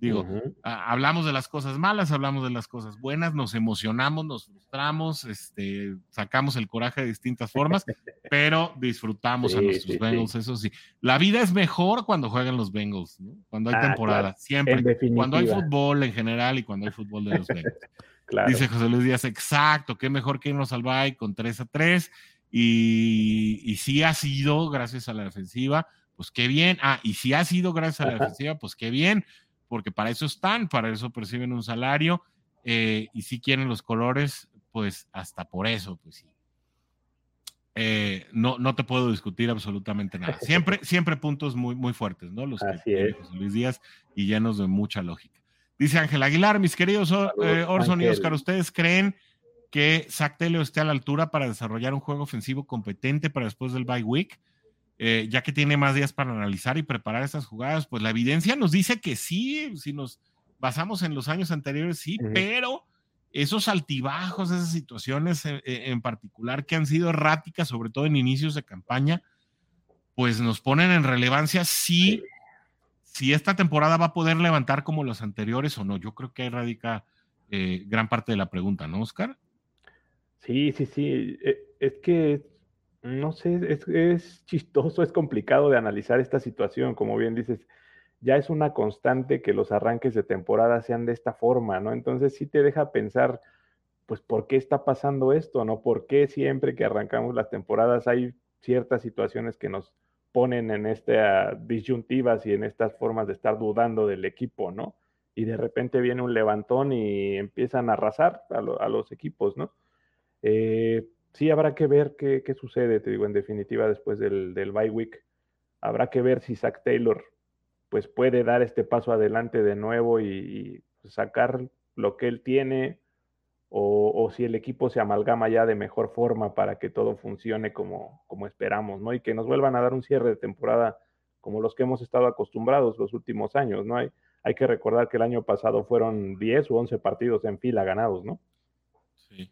Digo, hablamos de las cosas malas, hablamos de las cosas buenas, nos emocionamos, nos frustramos, este, sacamos el coraje de distintas formas, pero disfrutamos a nuestros Bengals, eso sí. La vida es mejor cuando juegan los Bengals, cuando hay ah, temporada, siempre. Cuando hay fútbol en general y cuando hay fútbol de los Bengals. Dice José Luis Díaz, exacto, qué mejor que irnos al bye con 3 a 3. Y, y si ha sido gracias a la defensiva, pues qué bien. Ah, y si ha sido gracias a la defensiva, pues qué bien, porque para eso están, para eso perciben un salario. Eh, y si quieren los colores, pues hasta por eso, pues sí. Eh, no, no te puedo discutir absolutamente nada. Siempre, siempre puntos muy, muy fuertes, ¿no? Los que José Luis Díaz y llenos de mucha lógica. Dice Ángel Aguilar, mis queridos eh, Orson y Oscar, ¿ustedes creen que Zach esté a la altura para desarrollar un juego ofensivo competente para después del bye week? Eh, ya que tiene más días para analizar y preparar esas jugadas, pues la evidencia nos dice que sí, si nos basamos en los años anteriores, sí, pero esos altibajos, esas situaciones eh, en, particular que han sido erráticas, sobre todo en inicios de campaña, pues nos ponen en relevancia sí si esta temporada va a poder levantar como los anteriores o no. Yo creo que ahí radica eh, gran parte de la pregunta, ¿no, Oscar? Sí, sí, sí. Es que, no sé, es, chistoso, es complicado de analizar esta situación. Como bien dices, ya es una constante que los arranques de temporada sean de esta forma, ¿no? Entonces sí te deja pensar, pues, ¿por qué está pasando esto, no? ¿Por qué siempre que arrancamos las temporadas hay ciertas situaciones que nos ponen en estas disyuntivas y en estas formas de estar dudando del equipo, ¿no? Y de repente viene un levantón y empiezan a arrasar a, los equipos, ¿no? Eh, sí, habrá que ver qué, sucede, te digo, en definitiva, después del, del bye week. Habrá que ver si Zach Taylor pues puede dar este paso adelante de nuevo y sacar lo que él tiene, o, si el equipo se amalgama ya de mejor forma para que todo funcione como, como esperamos, ¿no? Y que nos vuelvan a dar un cierre de temporada como los que hemos estado acostumbrados los últimos años, ¿no? Hay, hay que recordar que el año pasado fueron 10 u 11 partidos en fila ganados, ¿no? Sí.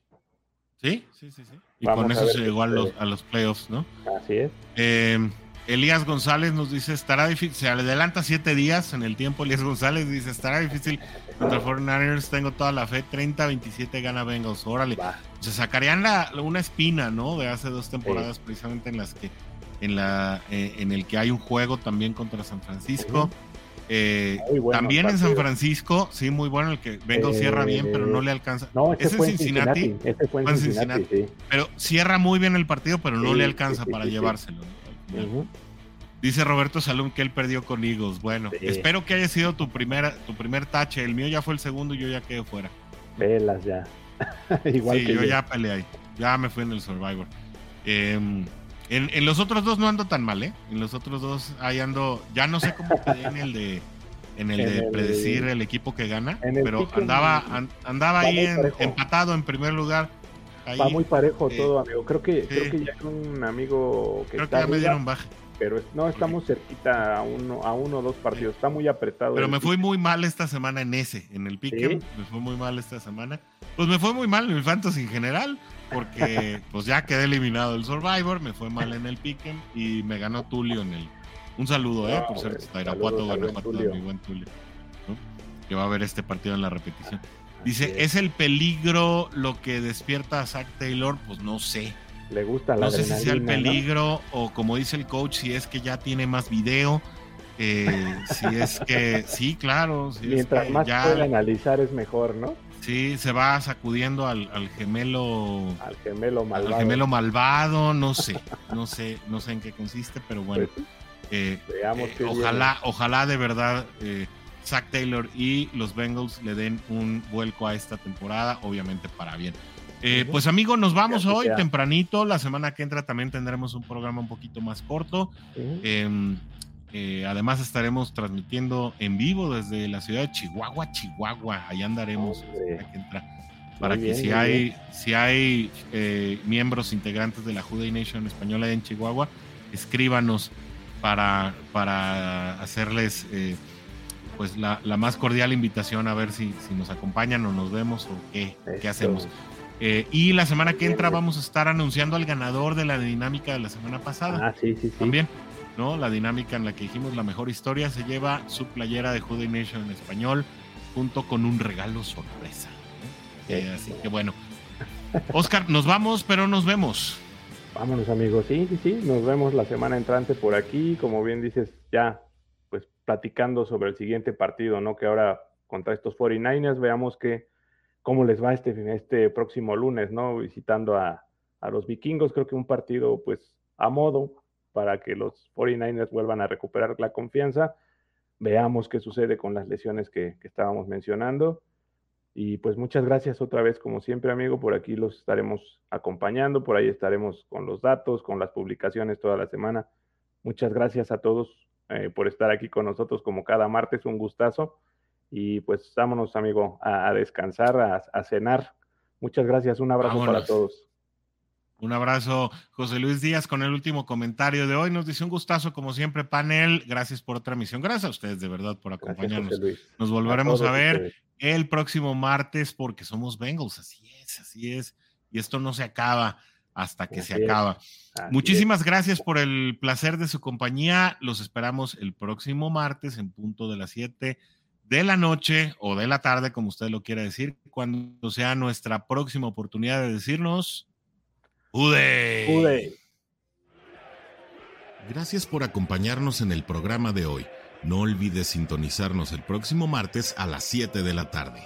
Sí, sí, sí, sí. Y con eso se llegó a los, a los playoffs, ¿no? Así es. Eh, Elías González nos dice, estará difícil, se adelanta siete días en el tiempo, Elías González dice, estará difícil contra 49ers, tengo toda la fe, 30-27 gana Bengals, órale. Se sacarían la, una espina, ¿no? De hace dos temporadas precisamente en las que, en, la, eh, en el que hay un juego también contra San Francisco. Eh, también en San Francisco, sí, muy bueno, el que Bengals cierra bien, pero no le alcanza. No, ese, fue en Cincinnati. fue en Cincinnati, Pero cierra muy bien el partido, pero no le alcanza para llevárselo. Dice Roberto Salum que él perdió con Eagles. Bueno, espero que haya sido tu, primera, tu primer tache. El mío ya fue el segundo y yo ya quedé fuera. Velas ya. Igual sí, yo, ya peleé ahí. Ya me fui en el Survivor. Em, en, los otros dos no ando tan mal, ¿eh? En los otros dos ahí ando. Ya no sé cómo quedé en el de. en el de predecir el equipo que gana, pero andaba, andaba ahí empatado en primer lugar. Va muy parejo eh, todo, amigo. Creo que, creo que ya es un amigo que creo que ya me dieron baja. Pero no estamos cerquita a uno, a uno o dos partidos. Está muy apretado. Pero me fue muy mal esta semana en ese, en el pique. Me fue muy mal esta semana. Pues me fue muy mal en el fantasy en general, porque pues ya quedé eliminado del Survivor, me fue mal en el pique y me ganó Tulio en el. Un saludo, eh, por ser Irapuato, Guanajuato, mi buen Tulio. Que va a ver este partido en la repetición. Dice, ¿es el peligro lo que despierta a Zach Taylor? Pues no sé. Le gusta la No sé si sea el peligro o como dice el coach, si es que ya tiene más video. Eh, si es que, sí, claro. Mientras más ya, puede analizar es mejor, ¿no? Sí, se va sacudiendo al, gemelo. Al gemelo malvado. Al gemelo malvado, no sé, no sé, no sé en qué consiste, pero bueno. Pues eh, Veamos eh, ojalá, ojalá de verdad Zach Taylor y los Bengals le den un vuelco a esta temporada, obviamente para bien. Eh, pues amigo, nos vamos hoy tempranito. La semana que entra también tendremos un programa un poquito más corto. Eh, además estaremos transmitiendo en vivo desde la ciudad de Chihuahua, Chihuahua. Ahí andaremos para que si hay, si hay eh, miembros integrantes de la Juday Nation española en Chihuahua, escríbanos para, para hacerles pues la, más cordial invitación a ver si, si, nos acompañan o nos vemos o qué, qué hacemos. Eh, y la semana que entra vamos a estar anunciando al ganador de la dinámica de la semana pasada. Ah, sí, sí, sí. También, ¿no? La dinámica en la que dijimos la mejor historia se lleva su playera de Judy Nation en español junto con un regalo sorpresa. Eh, así que bueno. Oscar, nos vamos, pero nos vemos. Vámonos amigos, sí, sí, sí, nos vemos la semana entrante por aquí, como bien dices, ya platicando sobre el siguiente partido, ¿no? Que ahora contra estos 49ers veamos que cómo les va este, este próximo lunes, ¿no? Visitando a, los vikingos, creo que un partido pues a modo para que los 49ers vuelvan a recuperar la confianza. Veamos qué sucede con las lesiones que, que estábamos mencionando. Y pues muchas gracias otra vez, como siempre, amigo. Por aquí los estaremos acompañando, por ahí estaremos con los datos, con las publicaciones toda la semana. Muchas gracias a todos eh, por estar aquí con nosotros como cada martes, un gustazo. Y pues vámonos, amigo, a, descansar, a, cenar. Muchas gracias, un abrazo para todos. Un abrazo, José Luis Díaz, con el último comentario de hoy. Nos dice un gustazo, como siempre, panel. Gracias por otra misión. Gracias a ustedes, de verdad, por acompañarnos. Nos volveremos a, ver el próximo martes porque somos Bengals. Así es, así es. Y esto no se acaba hasta que se acaba. Muchísimas gracias por el placer de su compañía. Los esperamos el próximo martes en punto de las 7 de la noche o de la tarde, como usted lo quiera decir, cuando sea nuestra próxima oportunidad de decirnos ¡Ude! Gracias por acompañarnos en el programa de hoy. No olvides sintonizarnos el próximo martes a las 7 de la tarde.